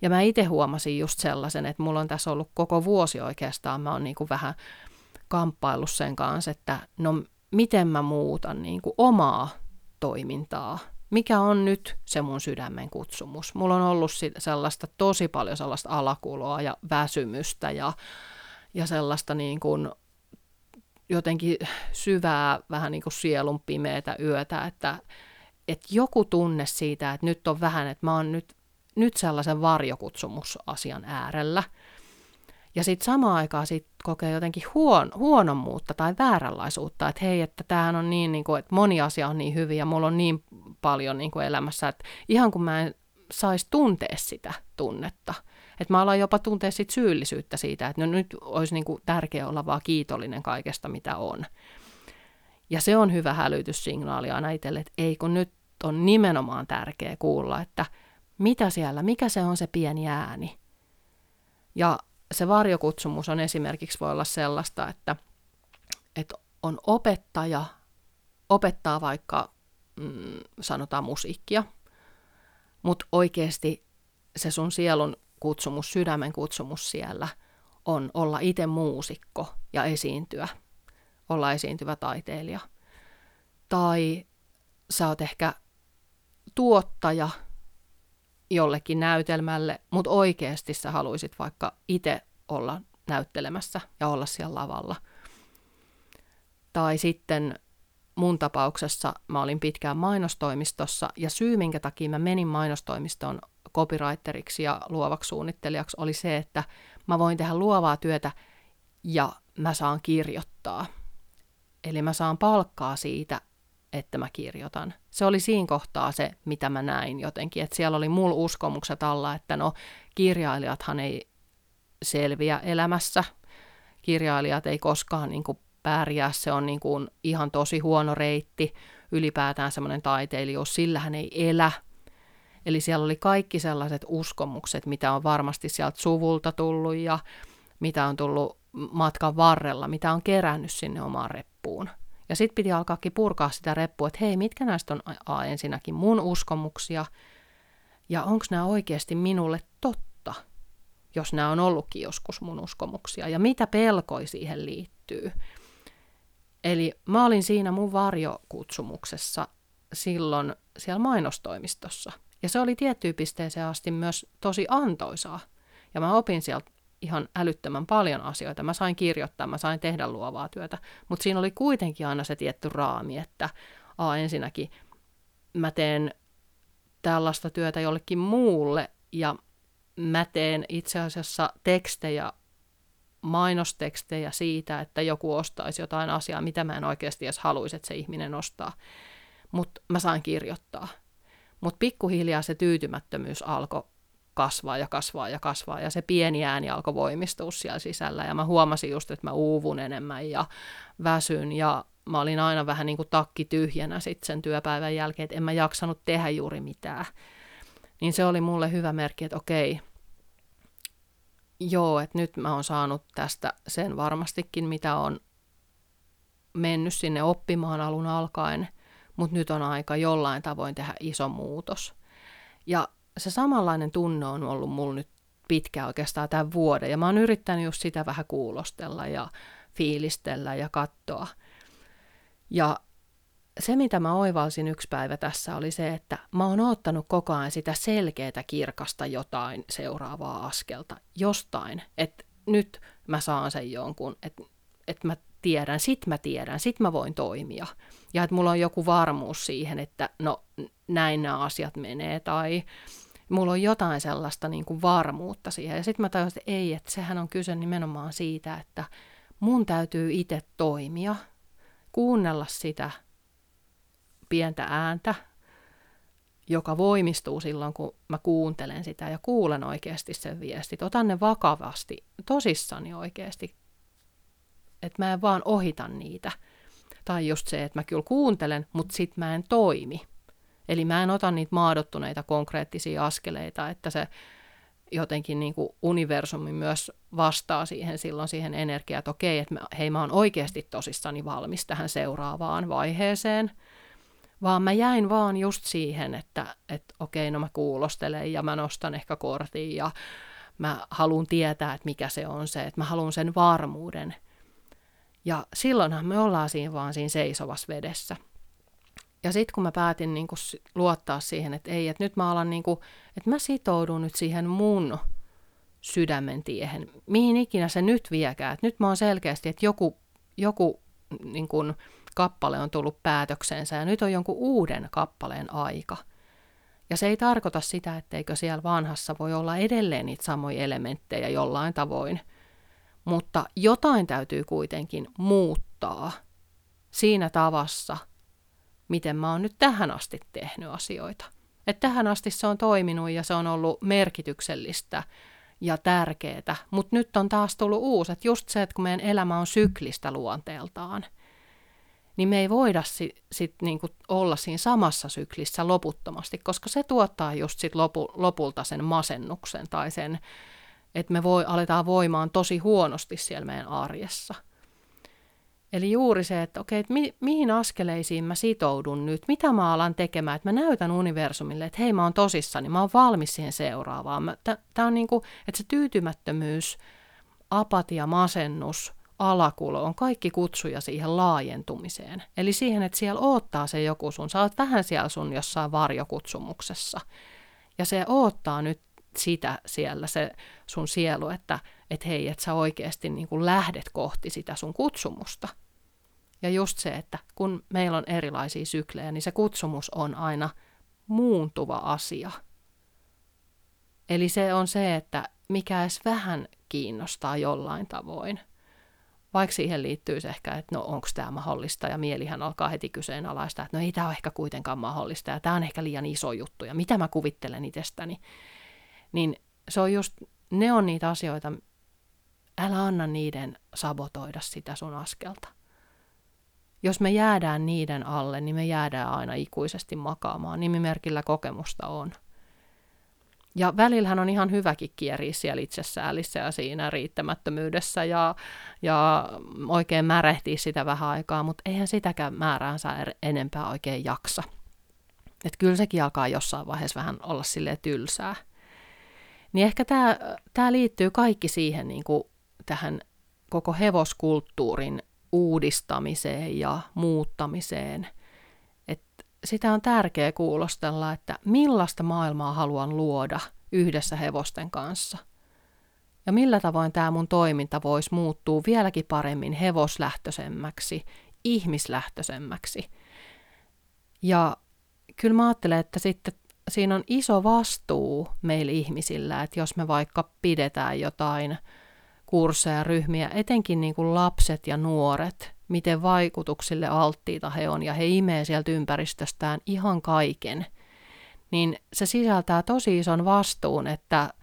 Ja mä itse huomasin just sellaisen, että mulla on tässä ollut koko vuosi oikeastaan, mä oon niin kuin vähän kamppaillut sen kanssa, että no miten mä muutan niin kuin omaa toimintaa. Mikä on nyt se mun sydämen kutsumus? Mulla on ollut sellaista tosi paljon sellaista alakuloa ja väsymystä ja, ja sellaista niin kuin jotenkin syvää, vähän niin kuin sielun pimeätä yötä, että, että joku tunne siitä, että nyt on vähän, että mä oon nyt, nyt sellaisen varjokutsumusasian äärellä – ja sitten samaan aikaan sit kokee jotenkin huon, huonommuutta tai vääränlaisuutta, että hei, että tämähän on niin, niin kuin, että moni asia on niin hyvin ja mulla on niin paljon niin kuin elämässä, että ihan kun mä en saisi tuntea sitä tunnetta. Että mä alan jopa tuntea sit syyllisyyttä siitä, että no nyt olisi niin kuin tärkeää olla vaan kiitollinen kaikesta, mitä on. Ja se on hyvä hälytyssignaali aina itselle, että ei kun nyt on nimenomaan tärkeää kuulla, että mitä siellä, mikä se on se pieni ääni. Ja se varjokutsumus on esimerkiksi voi olla sellaista, että, että on opettaja, opettaa vaikka mm, sanotaan musiikkia, mutta oikeasti se sun sielun kutsumus, sydämen kutsumus siellä on olla itse muusikko ja esiintyä, olla esiintyvä taiteilija. Tai sä oot ehkä tuottaja – jollekin näytelmälle, mutta oikeasti sä haluaisit vaikka itse olla näyttelemässä ja olla siellä lavalla. Tai sitten mun tapauksessa mä olin pitkään mainostoimistossa ja syy, minkä takia mä menin mainostoimistoon copywriteriksi ja luovaksi suunnittelijaksi oli se, että mä voin tehdä luovaa työtä ja mä saan kirjoittaa. Eli mä saan palkkaa siitä, että mä kirjoitan. Se oli siinä kohtaa se, mitä mä näin jotenkin, että siellä oli mulla uskomukset alla, että no kirjailijathan ei selviä elämässä, kirjailijat ei koskaan niin kuin pärjää, se on niin kuin ihan tosi huono reitti, ylipäätään semmoinen taiteilijuus, sillä hän ei elä. Eli siellä oli kaikki sellaiset uskomukset, mitä on varmasti sieltä suvulta tullut ja mitä on tullut matkan varrella, mitä on kerännyt sinne omaan reppuun. Ja sitten piti alkaakin purkaa sitä reppua, että hei, mitkä näistä on a, ensinnäkin mun uskomuksia, ja onko nämä oikeasti minulle totta, jos nämä on ollutkin joskus mun uskomuksia, ja mitä pelkoi siihen liittyy. Eli mä olin siinä mun varjokutsumuksessa silloin siellä mainostoimistossa. Ja se oli tiettyyn pisteeseen asti myös tosi antoisaa. Ja mä opin sieltä ihan älyttömän paljon asioita. Mä sain kirjoittaa, mä sain tehdä luovaa työtä, mutta siinä oli kuitenkin aina se tietty raami, että a, ensinnäkin mä teen tällaista työtä jollekin muulle ja mä teen itse asiassa tekstejä, mainostekstejä siitä, että joku ostaisi jotain asiaa, mitä mä en oikeasti edes haluaisi, että se ihminen ostaa. Mutta mä sain kirjoittaa. Mutta pikkuhiljaa se tyytymättömyys alkoi kasvaa ja kasvaa ja kasvaa, ja se pieni ääni alkoi voimistua siellä sisällä, ja mä huomasin just, että mä uuvun enemmän ja väsyn, ja mä olin aina vähän niin kuin takki tyhjänä sitten sen työpäivän jälkeen, että en mä jaksanut tehdä juuri mitään. Niin se oli mulle hyvä merkki, että okei, joo, että nyt mä oon saanut tästä sen varmastikin, mitä on mennyt sinne oppimaan alun alkaen, mutta nyt on aika jollain tavoin tehdä iso muutos. Ja se samanlainen tunne on ollut mulla nyt pitkään oikeastaan tämän vuoden. Ja mä oon yrittänyt just sitä vähän kuulostella ja fiilistellä ja katsoa. Ja se, mitä mä oivalsin yksi päivä tässä, oli se, että mä oon ottanut koko ajan sitä selkeää kirkasta jotain seuraavaa askelta, jostain, että nyt mä saan sen jonkun, että, että mä tiedän, sit mä tiedän, sit mä voin toimia. Ja että mulla on joku varmuus siihen, että no näin nämä asiat menee, tai mulla on jotain sellaista niin kuin varmuutta siihen. Ja sitten mä tajusin, että ei, että sehän on kyse nimenomaan siitä, että mun täytyy itse toimia, kuunnella sitä pientä ääntä, joka voimistuu silloin, kun mä kuuntelen sitä ja kuulen oikeasti sen viestit. Otan ne vakavasti, tosissani oikeasti, että mä en vaan ohita niitä. Tai just se, että mä kyllä kuuntelen, mutta sit mä en toimi. Eli mä en ota niitä maadottuneita konkreettisia askeleita, että se jotenkin niin kuin universumi myös vastaa siihen silloin siihen energiaan, että okei, että mä, hei mä oon oikeasti tosissani valmis tähän seuraavaan vaiheeseen, vaan mä jäin vaan just siihen, että, että okei, no mä kuulostelen ja mä nostan ehkä kortin ja mä haluan tietää, että mikä se on se, että mä haluan sen varmuuden. Ja silloinhan me ollaan siinä vaan siinä seisovassa vedessä. Ja sitten kun mä päätin niin kun luottaa siihen, että ei, että nyt mä alan niin kun, että mä sitoudun nyt siihen mun sydämen tiehen, mihin ikinä se nyt viekään. Että nyt mä oon selkeästi, että joku, joku niin kun, kappale on tullut päätöksensä ja nyt on jonkun uuden kappaleen aika. Ja se ei tarkoita sitä, etteikö siellä vanhassa voi olla edelleen niitä samoja elementtejä jollain tavoin, mutta jotain täytyy kuitenkin muuttaa siinä tavassa, miten mä oon nyt tähän asti tehnyt asioita. Että tähän asti se on toiminut ja se on ollut merkityksellistä ja tärkeää, mutta nyt on taas tullut uusi, että just se, että kun meidän elämä on syklistä luonteeltaan – niin me ei voida sit, sit niinku olla siinä samassa syklissä loputtomasti, koska se tuottaa just sit lopu, lopulta sen masennuksen tai sen, että me voi, aletaan voimaan tosi huonosti siellä meidän arjessa. Eli juuri se, että okei, että mi, mihin askeleisiin mä sitoudun nyt, mitä mä alan tekemään, että mä näytän universumille, että hei mä oon tosissani, mä oon valmis siihen seuraavaan. Tämä on niin kuin, että se tyytymättömyys, apatia, masennus, alakulo on kaikki kutsuja siihen laajentumiseen. Eli siihen, että siellä oottaa se joku sun. Sä oot vähän siellä sun jossain varjokutsumuksessa. Ja se oottaa nyt sitä siellä, se sun sielu, että et hei, että sä oikeasti niin kuin lähdet kohti sitä sun kutsumusta. Ja just se, että kun meillä on erilaisia syklejä, niin se kutsumus on aina muuntuva asia. Eli se on se, että mikä edes vähän kiinnostaa jollain tavoin – vaikka siihen liittyy ehkä, että no onko tämä mahdollista, ja mielihän alkaa heti kyseenalaista, että no ei tämä ole ehkä kuitenkaan mahdollista, ja tämä on ehkä liian iso juttu, ja mitä mä kuvittelen itsestäni, niin se on just, ne on niitä asioita, älä anna niiden sabotoida sitä sun askelta. Jos me jäädään niiden alle, niin me jäädään aina ikuisesti makaamaan, nimimerkillä kokemusta on – ja välillähän on ihan hyväkin kieriä siellä itsessäällissä ja siinä riittämättömyydessä ja, ja oikein märehtiä sitä vähän aikaa, mutta eihän sitäkään määräänsä er-, enempää oikein jaksa. Että kyllä sekin alkaa jossain vaiheessa vähän olla sille tylsää. Niin ehkä tämä liittyy kaikki siihen niin kuin tähän koko hevoskulttuurin uudistamiseen ja muuttamiseen – sitä on tärkeää kuulostella, että millaista maailmaa haluan luoda yhdessä hevosten kanssa. Ja millä tavoin tämä mun toiminta voisi muuttua vieläkin paremmin hevoslähtöisemmäksi, ihmislähtöisemmäksi. Ja kyllä mä ajattelen, että sitten siinä on iso vastuu meillä ihmisillä, että jos me vaikka pidetään jotain kursseja, ryhmiä, etenkin niin kuin lapset ja nuoret, miten vaikutuksille alttiita he on ja he imee sieltä ympäristöstään ihan kaiken, niin se sisältää tosi ison vastuun, että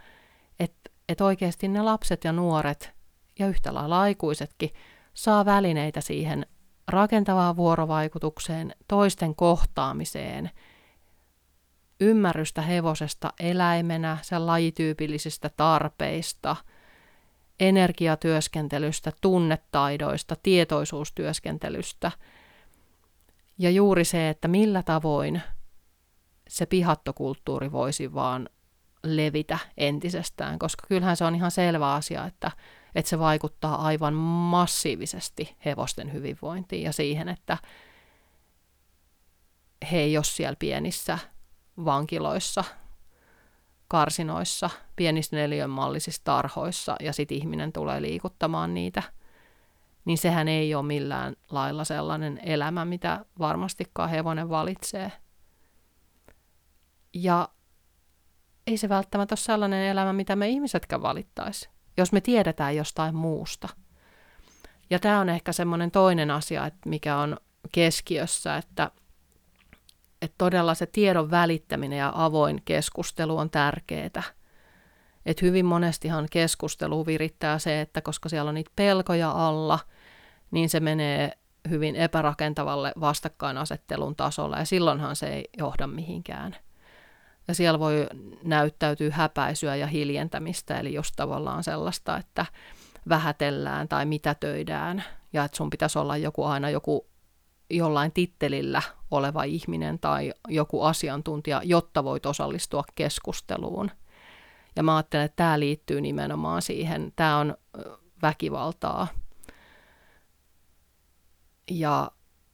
et, et oikeasti ne lapset ja nuoret ja yhtä lailla aikuisetkin saa välineitä siihen rakentavaan vuorovaikutukseen, toisten kohtaamiseen, ymmärrystä hevosesta eläimenä, sen lajityypillisistä tarpeista – energiatyöskentelystä, tunnetaidoista, tietoisuustyöskentelystä. Ja juuri se, että millä tavoin se pihattokulttuuri voisi vaan levitä entisestään, koska kyllähän se on ihan selvä asia, että, että se vaikuttaa aivan massiivisesti hevosten hyvinvointiin ja siihen, että he ei ole siellä pienissä vankiloissa, karsinoissa, pienissä neliönmallisissa tarhoissa ja sitten ihminen tulee liikuttamaan niitä, niin sehän ei ole millään lailla sellainen elämä, mitä varmastikaan hevonen valitsee. Ja ei se välttämättä ole sellainen elämä, mitä me ihmisetkään valittaisi, jos me tiedetään jostain muusta. Ja tämä on ehkä semmoinen toinen asia, että mikä on keskiössä, että, että todella se tiedon välittäminen ja avoin keskustelu on tärkeää. Että hyvin monestihan keskustelu virittää se, että koska siellä on niitä pelkoja alla, niin se menee hyvin epärakentavalle vastakkainasettelun tasolle ja silloinhan se ei johda mihinkään. Ja siellä voi näyttäytyä häpäisyä ja hiljentämistä, eli just tavallaan sellaista, että vähätellään tai mitätöidään, ja että sun pitäisi olla joku aina joku jollain tittelillä oleva ihminen tai joku asiantuntija, jotta voit osallistua keskusteluun. Ja mä ajattelen, että tämä liittyy nimenomaan siihen, tämä on väkivaltaa ja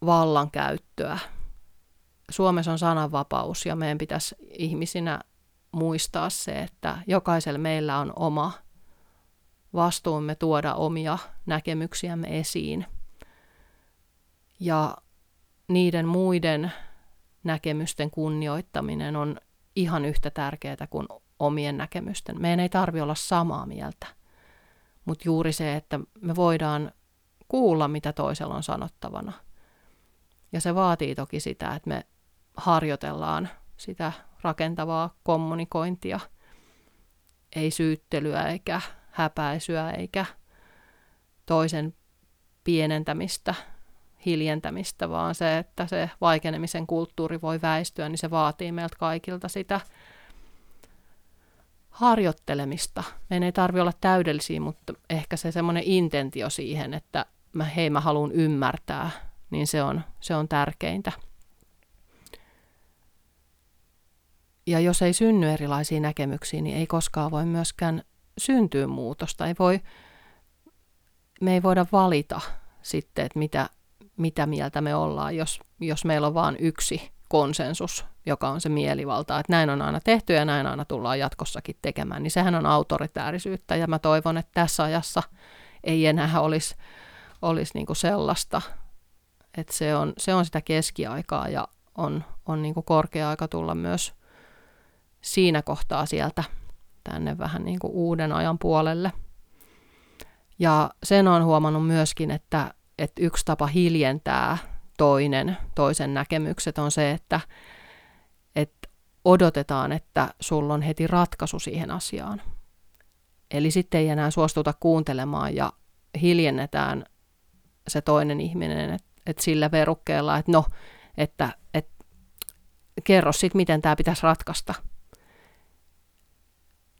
vallankäyttöä Suomessa on sananvapaus ja meidän pitäisi ihmisinä muistaa se, että jokaisella meillä on oma vastuumme tuoda omia näkemyksiämme esiin. Ja niiden muiden näkemysten kunnioittaminen on ihan yhtä tärkeää kuin omien näkemysten. Meidän ei tarvi olla samaa mieltä, mutta juuri se, että me voidaan kuulla, mitä toisella on sanottavana. Ja se vaatii toki sitä, että me harjoitellaan sitä rakentavaa kommunikointia. Ei syyttelyä eikä häpäisyä eikä toisen pienentämistä, hiljentämistä, vaan se, että se vaikenemisen kulttuuri voi väistyä, niin se vaatii meiltä kaikilta sitä harjoittelemista. Meidän ei tarvitse olla täydellisiä, mutta ehkä se semmoinen intentio siihen, että mä, hei mä haluan ymmärtää, niin se on, se on tärkeintä. Ja jos ei synny erilaisia näkemyksiä, niin ei koskaan voi myöskään syntyä muutosta. Ei voi, me ei voida valita sitten, että mitä, mitä mieltä me ollaan, jos, jos meillä on vain yksi konsensus, joka on se mielivalta, että näin on aina tehty ja näin aina tullaan jatkossakin tekemään, niin sehän on autoritäärisyyttä ja mä toivon, että tässä ajassa ei enää olisi, olisi niin kuin sellaista, että se on, se on sitä keskiaikaa ja on, on niin kuin korkea aika tulla myös siinä kohtaa sieltä tänne vähän niin kuin uuden ajan puolelle. Ja sen on huomannut myöskin, että, että yksi tapa hiljentää toinen, toisen näkemykset on se, että, että odotetaan, että sulla on heti ratkaisu siihen asiaan. Eli sitten ei enää suostuta kuuntelemaan ja hiljennetään se toinen ihminen, että, että sillä verukkeella, että no, että, että kerro sitten, miten tämä pitäisi ratkaista –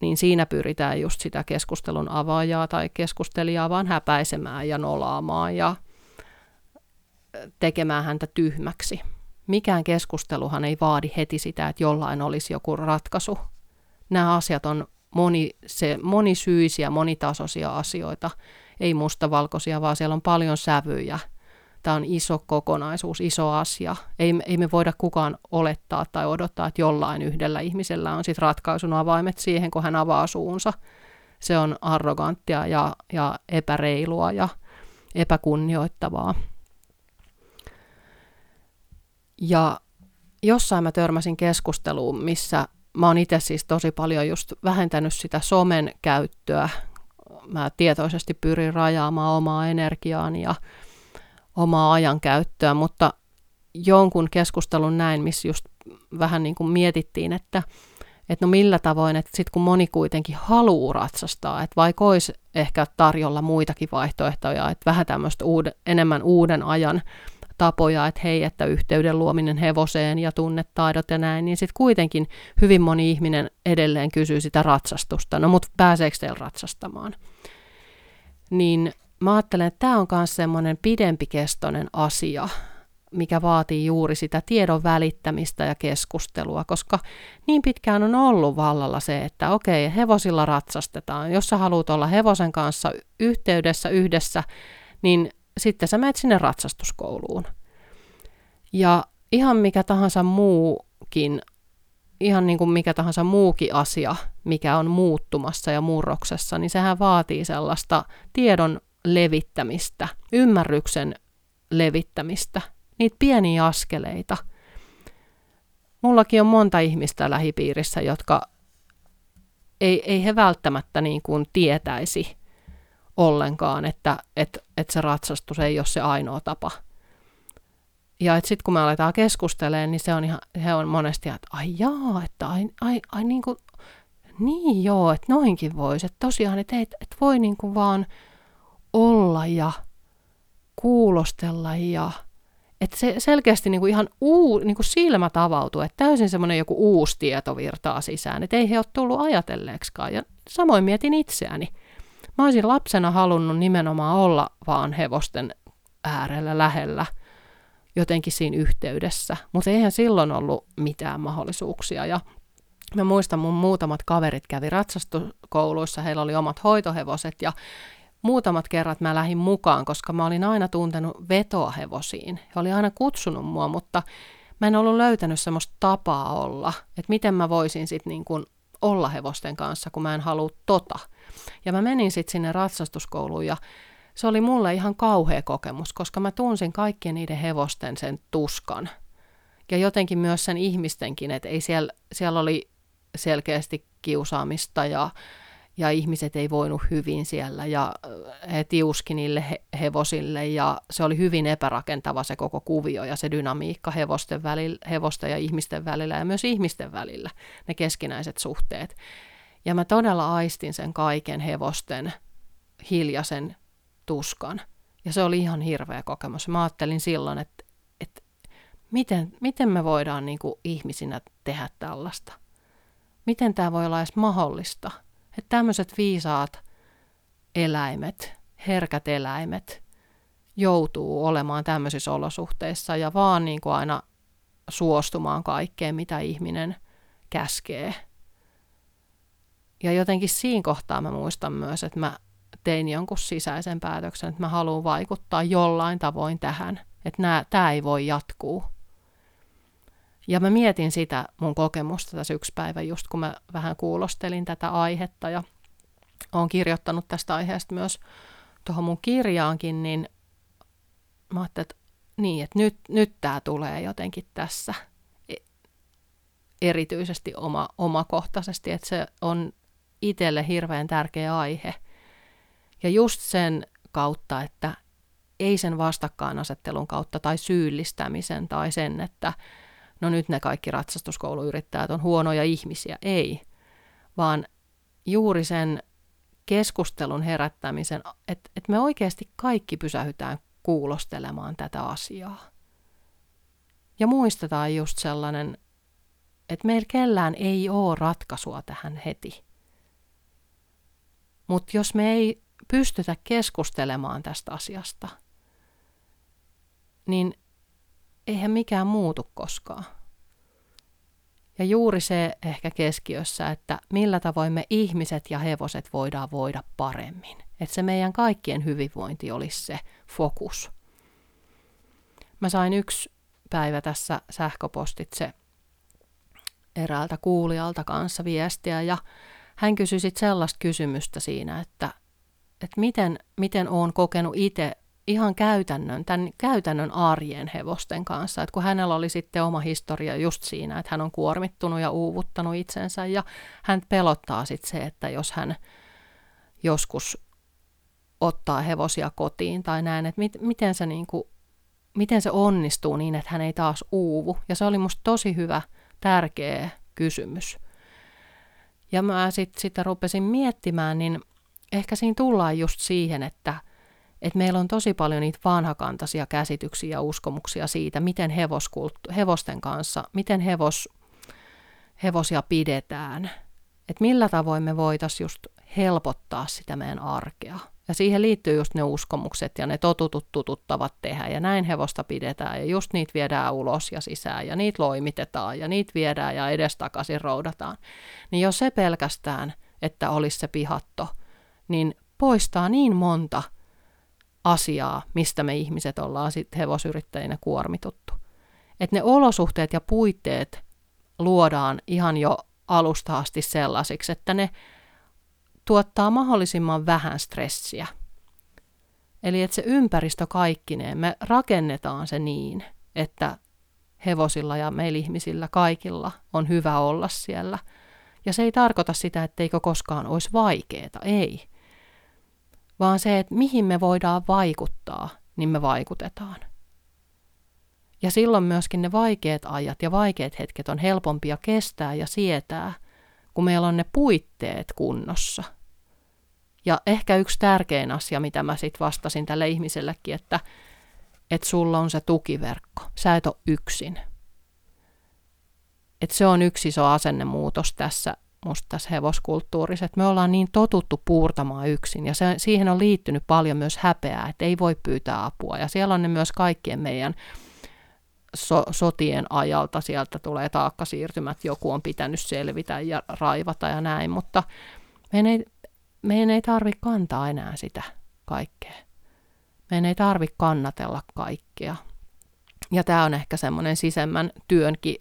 niin siinä pyritään just sitä keskustelun avaajaa tai keskustelijaa vaan häpäisemään ja nolaamaan ja tekemään häntä tyhmäksi. Mikään keskusteluhan ei vaadi heti sitä, että jollain olisi joku ratkaisu. Nämä asiat on moni, se, monisyisiä, monitasoisia asioita, ei mustavalkoisia, vaan siellä on paljon sävyjä – Tämä on iso kokonaisuus, iso asia. Ei, ei me voida kukaan olettaa tai odottaa, että jollain yhdellä ihmisellä on sitten ratkaisun avaimet siihen, kun hän avaa suunsa. Se on arroganttia ja, ja epäreilua ja epäkunnioittavaa. Ja jossain mä törmäsin keskusteluun, missä mä oon itse siis tosi paljon just vähentänyt sitä somen käyttöä. Mä tietoisesti pyrin rajaamaan omaa energiaani ja omaa ajankäyttöä, mutta jonkun keskustelun näin, missä just vähän niin kuin mietittiin, että, että no millä tavoin, että sitten kun moni kuitenkin haluaa ratsastaa, että vaikka olisi ehkä tarjolla muitakin vaihtoehtoja, että vähän tämmöistä uuden, enemmän uuden ajan tapoja, että hei, että yhteyden luominen hevoseen ja tunnetaidot ja näin, niin sitten kuitenkin hyvin moni ihminen edelleen kysyy sitä ratsastusta. No mutta pääseekö teillä ratsastamaan? Niin mä ajattelen, että tämä on myös semmoinen pidempikestoinen asia, mikä vaatii juuri sitä tiedon välittämistä ja keskustelua, koska niin pitkään on ollut vallalla se, että okei, hevosilla ratsastetaan. Jos sä haluat olla hevosen kanssa yhteydessä yhdessä, niin sitten sä menet sinne ratsastuskouluun. Ja ihan mikä tahansa muukin, ihan niin kuin mikä tahansa muukin asia, mikä on muuttumassa ja murroksessa, niin sehän vaatii sellaista tiedon levittämistä, ymmärryksen levittämistä, niitä pieniä askeleita. Mullakin on monta ihmistä lähipiirissä, jotka ei, ei he välttämättä niin kuin tietäisi ollenkaan, että et, et se ratsastus ei ole se ainoa tapa. Ja sitten kun me aletaan keskustelemaan, niin se on ihan, he on monesti, että ai jaa, että ai, ai, ai niin kuin, niin joo, että noinkin voisi. Että tosiaan, että, et, et voi niin kuin vaan olla ja kuulostella ja että se selkeästi niin kuin ihan uu, niin kuin silmä tavautuu, että täysin semmoinen joku uusi tieto virtaa sisään, että ei he ole tullut ajatelleeksikaan. Ja samoin mietin itseäni. Mä olisin lapsena halunnut nimenomaan olla vaan hevosten äärellä lähellä, jotenkin siinä yhteydessä, mutta eihän silloin ollut mitään mahdollisuuksia. Ja mä muistan, mun muutamat kaverit kävi ratsastuskouluissa, heillä oli omat hoitohevoset ja muutamat kerrat mä lähdin mukaan, koska mä olin aina tuntenut vetoa hevosiin. He oli aina kutsunut mua, mutta mä en ollut löytänyt semmoista tapaa olla, että miten mä voisin sitten niin olla hevosten kanssa, kun mä en halua tota. Ja mä menin sitten sinne ratsastuskouluun ja se oli mulle ihan kauhea kokemus, koska mä tunsin kaikkien niiden hevosten sen tuskan. Ja jotenkin myös sen ihmistenkin, että ei siellä, siellä oli selkeästi kiusaamista ja ja ihmiset ei voinut hyvin siellä ja äh, he tiuski niille he- hevosille ja se oli hyvin epärakentava se koko kuvio ja se dynamiikka hevosten, välillä, hevosten ja ihmisten välillä ja myös ihmisten välillä, ne keskinäiset suhteet. Ja mä todella aistin sen kaiken hevosten hiljaisen tuskan. Ja se oli ihan hirveä kokemus. Mä ajattelin silloin, että, että miten, miten me voidaan niin kuin ihmisinä tehdä tällaista? Miten tämä voi olla edes mahdollista? Että tämmöiset viisaat eläimet, herkät eläimet, joutuu olemaan tämmöisissä olosuhteissa ja vaan niin kuin aina suostumaan kaikkeen, mitä ihminen käskee. Ja jotenkin siinä kohtaa mä muistan myös, että mä tein jonkun sisäisen päätöksen, että mä haluan vaikuttaa jollain tavoin tähän, että tämä ei voi jatkuu. Ja mä mietin sitä mun kokemusta tässä yksi päivä, just kun mä vähän kuulostelin tätä aihetta ja olen kirjoittanut tästä aiheesta myös tuohon mun kirjaankin, niin mä ajattelin, että niin, että nyt, nyt tämä tulee jotenkin tässä e, erityisesti oma, omakohtaisesti, että se on itselle hirveän tärkeä aihe. Ja just sen kautta, että ei sen vastakkainasettelun kautta tai syyllistämisen tai sen, että no nyt ne kaikki ratsastuskouluyrittäjät on huonoja ihmisiä. Ei, vaan juuri sen keskustelun herättämisen, että, että me oikeasti kaikki pysähytään kuulostelemaan tätä asiaa. Ja muistetaan just sellainen, että meillä kellään ei ole ratkaisua tähän heti. Mutta jos me ei pystytä keskustelemaan tästä asiasta, niin eihän mikään muutu koskaan. Ja juuri se ehkä keskiössä, että millä tavoin me ihmiset ja hevoset voidaan voida paremmin. Että se meidän kaikkien hyvinvointi olisi se fokus. Mä sain yksi päivä tässä sähköpostitse eräältä kuulijalta kanssa viestiä ja hän kysyi sitten sellaista kysymystä siinä, että, että miten, miten olen kokenut itse ihan käytännön, tämän käytännön arjen hevosten kanssa. Että kun hänellä oli sitten oma historia just siinä, että hän on kuormittunut ja uuvuttanut itsensä ja hän pelottaa sitten se, että jos hän joskus ottaa hevosia kotiin tai näin, että mit, miten, se niin kuin, miten se onnistuu niin, että hän ei taas uuvu. Ja se oli musta tosi hyvä, tärkeä kysymys. Ja mä sitten sit rupesin miettimään, niin ehkä siinä tullaan just siihen, että – että meillä on tosi paljon niitä vanhakantaisia käsityksiä ja uskomuksia siitä, miten hevosten kanssa, miten hevos, hevosia pidetään. Että millä tavoin me voitaisiin just helpottaa sitä meidän arkea. Ja siihen liittyy just ne uskomukset ja ne totutut tututtavat tehdä ja näin hevosta pidetään ja just niitä viedään ulos ja sisään ja niitä loimitetaan ja niitä viedään ja edestakaisin roudataan. Niin jos se pelkästään, että olisi se pihatto, niin poistaa niin monta asiaa, mistä me ihmiset ollaan sitten hevosyrittäjinä kuormituttu. Että ne olosuhteet ja puitteet luodaan ihan jo alusta asti sellaisiksi, että ne tuottaa mahdollisimman vähän stressiä. Eli että se ympäristö kaikkineen, me rakennetaan se niin, että hevosilla ja meillä ihmisillä kaikilla on hyvä olla siellä. Ja se ei tarkoita sitä, etteikö koskaan olisi vaikeaa, ei. Vaan se, että mihin me voidaan vaikuttaa, niin me vaikutetaan. Ja silloin myöskin ne vaikeat ajat ja vaikeat hetket on helpompia kestää ja sietää, kun meillä on ne puitteet kunnossa. Ja ehkä yksi tärkein asia, mitä mä sitten vastasin tälle ihmisellekin, että, että sulla on se tukiverkko. Sä et ole yksin. Että se on yksi iso asennemuutos tässä musta tässä hevoskulttuurissa, että me ollaan niin totuttu puurtamaan yksin ja se, siihen on liittynyt paljon myös häpeää, että ei voi pyytää apua ja siellä on ne myös kaikkien meidän so, sotien ajalta sieltä tulee taakkasiirtymät, joku on pitänyt selvitä ja raivata ja näin, mutta meidän ei, meidän ei tarvitse kantaa enää sitä kaikkea. Meidän ei tarvitse kannatella kaikkea. Ja tämä on ehkä semmoinen sisemmän työnkin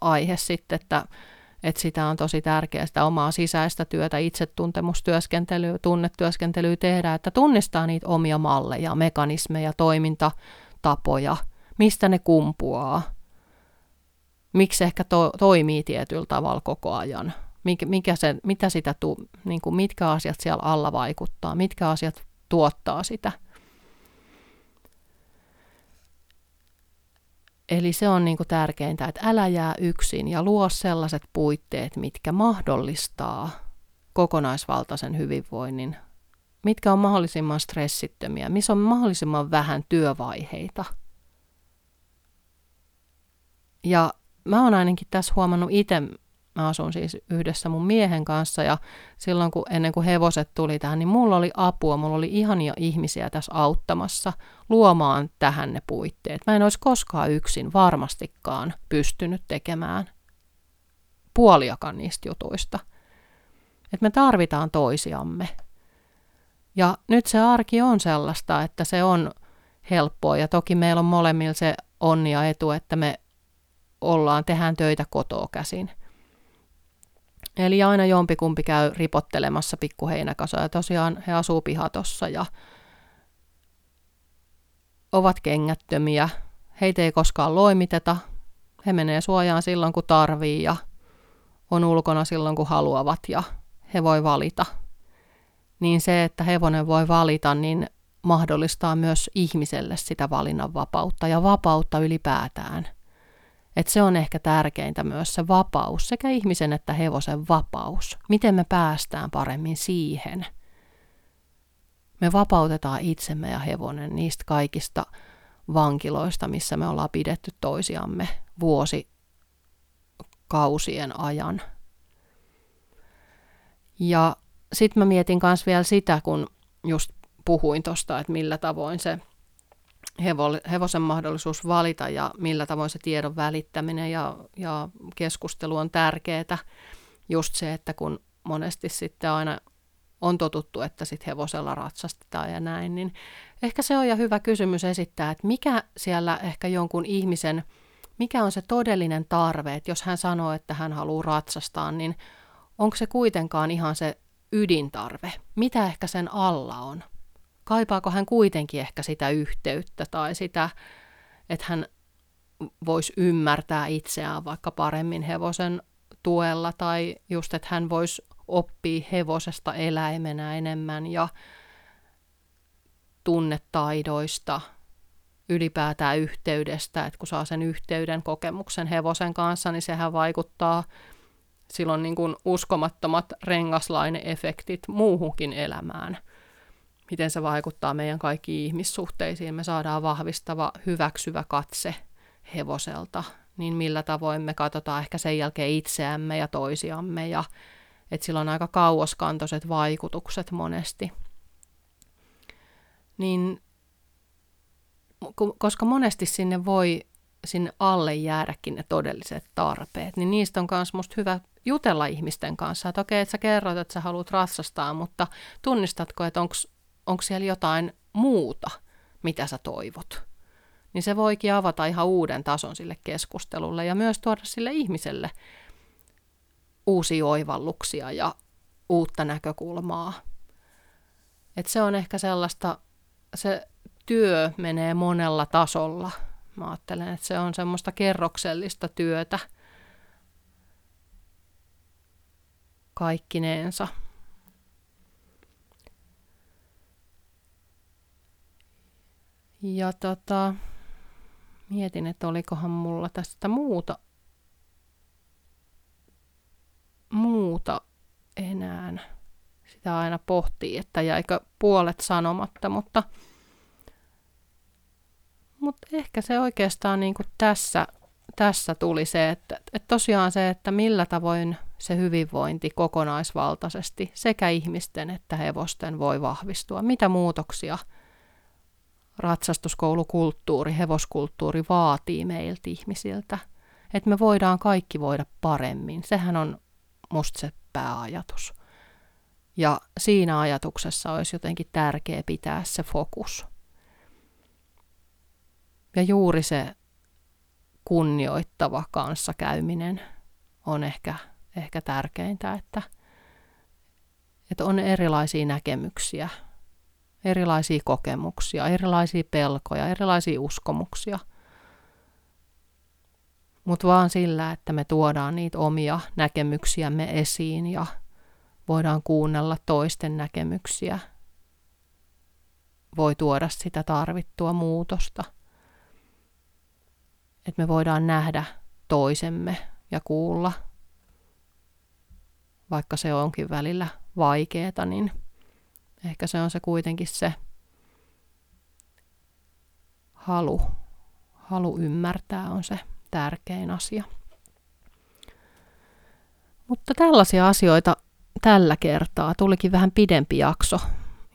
aihe sitten, että, että sitä on tosi tärkeää sitä omaa sisäistä työtä, itsetuntemustyöskentelyä, tunnetyöskentelyä tehdä, että tunnistaa niitä omia malleja, mekanismeja, toimintatapoja – mistä ne kumpuaa, miksi ehkä to, toimii tietyllä tavalla koko ajan, mikä, mikä se, mitä sitä tu, niin kuin mitkä asiat siellä alla vaikuttaa, mitkä asiat tuottaa sitä. Eli se on niin kuin tärkeintä, että älä jää yksin ja luo sellaiset puitteet, mitkä mahdollistaa kokonaisvaltaisen hyvinvoinnin, mitkä on mahdollisimman stressittömiä, missä on mahdollisimman vähän työvaiheita – ja mä oon ainakin tässä huomannut itse, mä asun siis yhdessä mun miehen kanssa ja silloin kun ennen kuin hevoset tuli tähän, niin mulla oli apua, mulla oli ihania ihmisiä tässä auttamassa luomaan tähän ne puitteet. Mä en olisi koskaan yksin varmastikaan pystynyt tekemään puoliakaan niistä jutuista. Että me tarvitaan toisiamme. Ja nyt se arki on sellaista, että se on helppoa ja toki meillä on molemmilla se onni ja etu, että me ollaan, tehdään töitä kotoa käsin. Eli aina jompikumpi käy ripottelemassa pikkuheinäkasoja. Tosiaan he asuu pihatossa ja ovat kengättömiä. Heitä ei koskaan loimiteta. He menee suojaan silloin, kun tarvii ja on ulkona silloin, kun haluavat ja he voi valita. Niin se, että hevonen voi valita, niin mahdollistaa myös ihmiselle sitä valinnanvapautta ja vapautta ylipäätään – että se on ehkä tärkeintä myös se vapaus, sekä ihmisen että hevosen vapaus. Miten me päästään paremmin siihen? Me vapautetaan itsemme ja hevonen niistä kaikista vankiloista, missä me ollaan pidetty toisiamme vuosi kausien ajan. Ja sitten mä mietin myös vielä sitä, kun just puhuin tuosta, että millä tavoin se hevosen mahdollisuus valita ja millä tavoin se tiedon välittäminen ja, ja keskustelu on tärkeää. Just se, että kun monesti sitten aina on totuttu, että sitten hevosella ratsastetaan ja näin, niin ehkä se on ja hyvä kysymys esittää, että mikä siellä ehkä jonkun ihmisen, mikä on se todellinen tarve, että jos hän sanoo, että hän haluaa ratsastaa, niin onko se kuitenkaan ihan se ydintarve? Mitä ehkä sen alla on? Kaipaako hän kuitenkin ehkä sitä yhteyttä tai sitä, että hän voisi ymmärtää itseään vaikka paremmin hevosen tuella tai just, että hän voisi oppia hevosesta eläimenä enemmän ja tunnetaidoista, ylipäätään yhteydestä, että kun saa sen yhteyden kokemuksen hevosen kanssa, niin sehän vaikuttaa silloin niin kuin uskomattomat rengaslaine-efektit muuhunkin elämään – miten se vaikuttaa meidän kaikkiin ihmissuhteisiin. Me saadaan vahvistava, hyväksyvä katse hevoselta, niin millä tavoin me katsotaan ehkä sen jälkeen itseämme ja toisiamme, ja että sillä on aika kauaskantoiset vaikutukset monesti. niin koska monesti sinne voi sinne alle jäädäkin ne todelliset tarpeet, niin niistä on myös musta hyvä jutella ihmisten kanssa, että okei, että sä kerrot, että sä haluat ratsastaa, mutta tunnistatko, että onko siellä jotain muuta, mitä sä toivot? Niin se voikin avata ihan uuden tason sille keskustelulle ja myös tuoda sille ihmiselle uusia oivalluksia ja uutta näkökulmaa. Et se on ehkä sellaista, se työ menee monella tasolla. Mä ajattelen, että se on semmoista kerroksellista työtä kaikkineensa. Ja tota, mietin, että olikohan mulla tästä muuta, muuta enää. Sitä aina pohtii, että jäikö puolet sanomatta, mutta, mutta ehkä se oikeastaan niin kuin tässä, tässä tuli se, että, että tosiaan se, että millä tavoin se hyvinvointi kokonaisvaltaisesti sekä ihmisten että hevosten voi vahvistua. Mitä muutoksia ratsastuskoulukulttuuri, hevoskulttuuri vaatii meiltä ihmisiltä, että me voidaan kaikki voida paremmin. Sehän on musta se pääajatus. Ja siinä ajatuksessa olisi jotenkin tärkeää pitää se fokus. Ja juuri se kunnioittava kanssakäyminen on ehkä, ehkä tärkeintä, että, että on erilaisia näkemyksiä, erilaisia kokemuksia, erilaisia pelkoja, erilaisia uskomuksia. Mutta vaan sillä, että me tuodaan niitä omia näkemyksiämme esiin ja voidaan kuunnella toisten näkemyksiä, voi tuoda sitä tarvittua muutosta. Että me voidaan nähdä toisemme ja kuulla, vaikka se onkin välillä vaikeeta, niin ehkä se on se kuitenkin se halu, halu ymmärtää on se tärkein asia. Mutta tällaisia asioita tällä kertaa. Tulikin vähän pidempi jakso,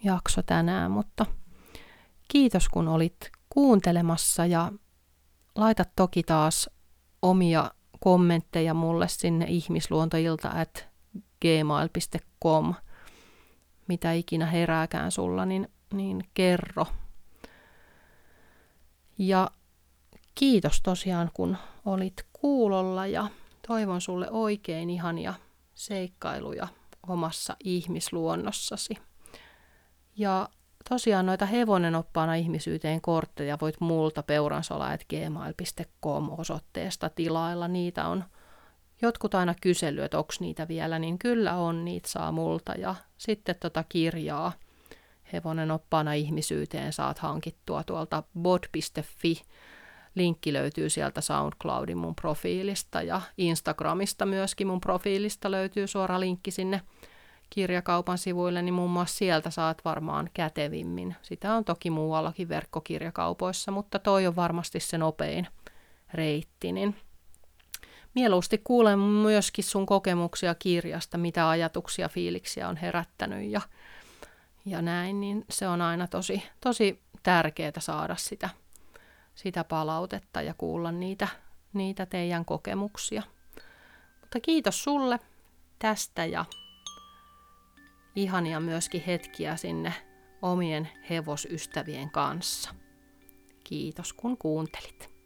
jakso tänään, mutta kiitos kun olit kuuntelemassa ja laita toki taas omia kommentteja mulle sinne ihmisluontoilta at gmail.com, mitä ikinä herääkään sulla, niin, niin kerro. Ja kiitos tosiaan, kun olit kuulolla ja toivon sulle oikein ihania seikkailuja omassa ihmisluonnossasi. Ja tosiaan noita hevonen oppaana ihmisyyteen kortteja voit multa peuransola.gmail.com osoitteesta tilailla. Niitä on jotkut aina kysely, että onko niitä vielä, niin kyllä on, niitä saa multa. Ja sitten tota kirjaa hevonen oppaana ihmisyyteen saat hankittua tuolta bod.fi. Linkki löytyy sieltä SoundCloudin mun profiilista ja Instagramista myöskin mun profiilista löytyy suora linkki sinne kirjakaupan sivuille, niin muun muassa sieltä saat varmaan kätevimmin. Sitä on toki muuallakin verkkokirjakaupoissa, mutta toi on varmasti se nopein reitti. Niin mieluusti kuulen myöskin sun kokemuksia kirjasta, mitä ajatuksia, fiiliksiä on herättänyt ja, ja näin, niin se on aina tosi, tosi tärkeää saada sitä, sitä palautetta ja kuulla niitä, niitä teidän kokemuksia. Mutta kiitos sulle tästä ja ihania myöskin hetkiä sinne omien hevosystävien kanssa. Kiitos kun kuuntelit.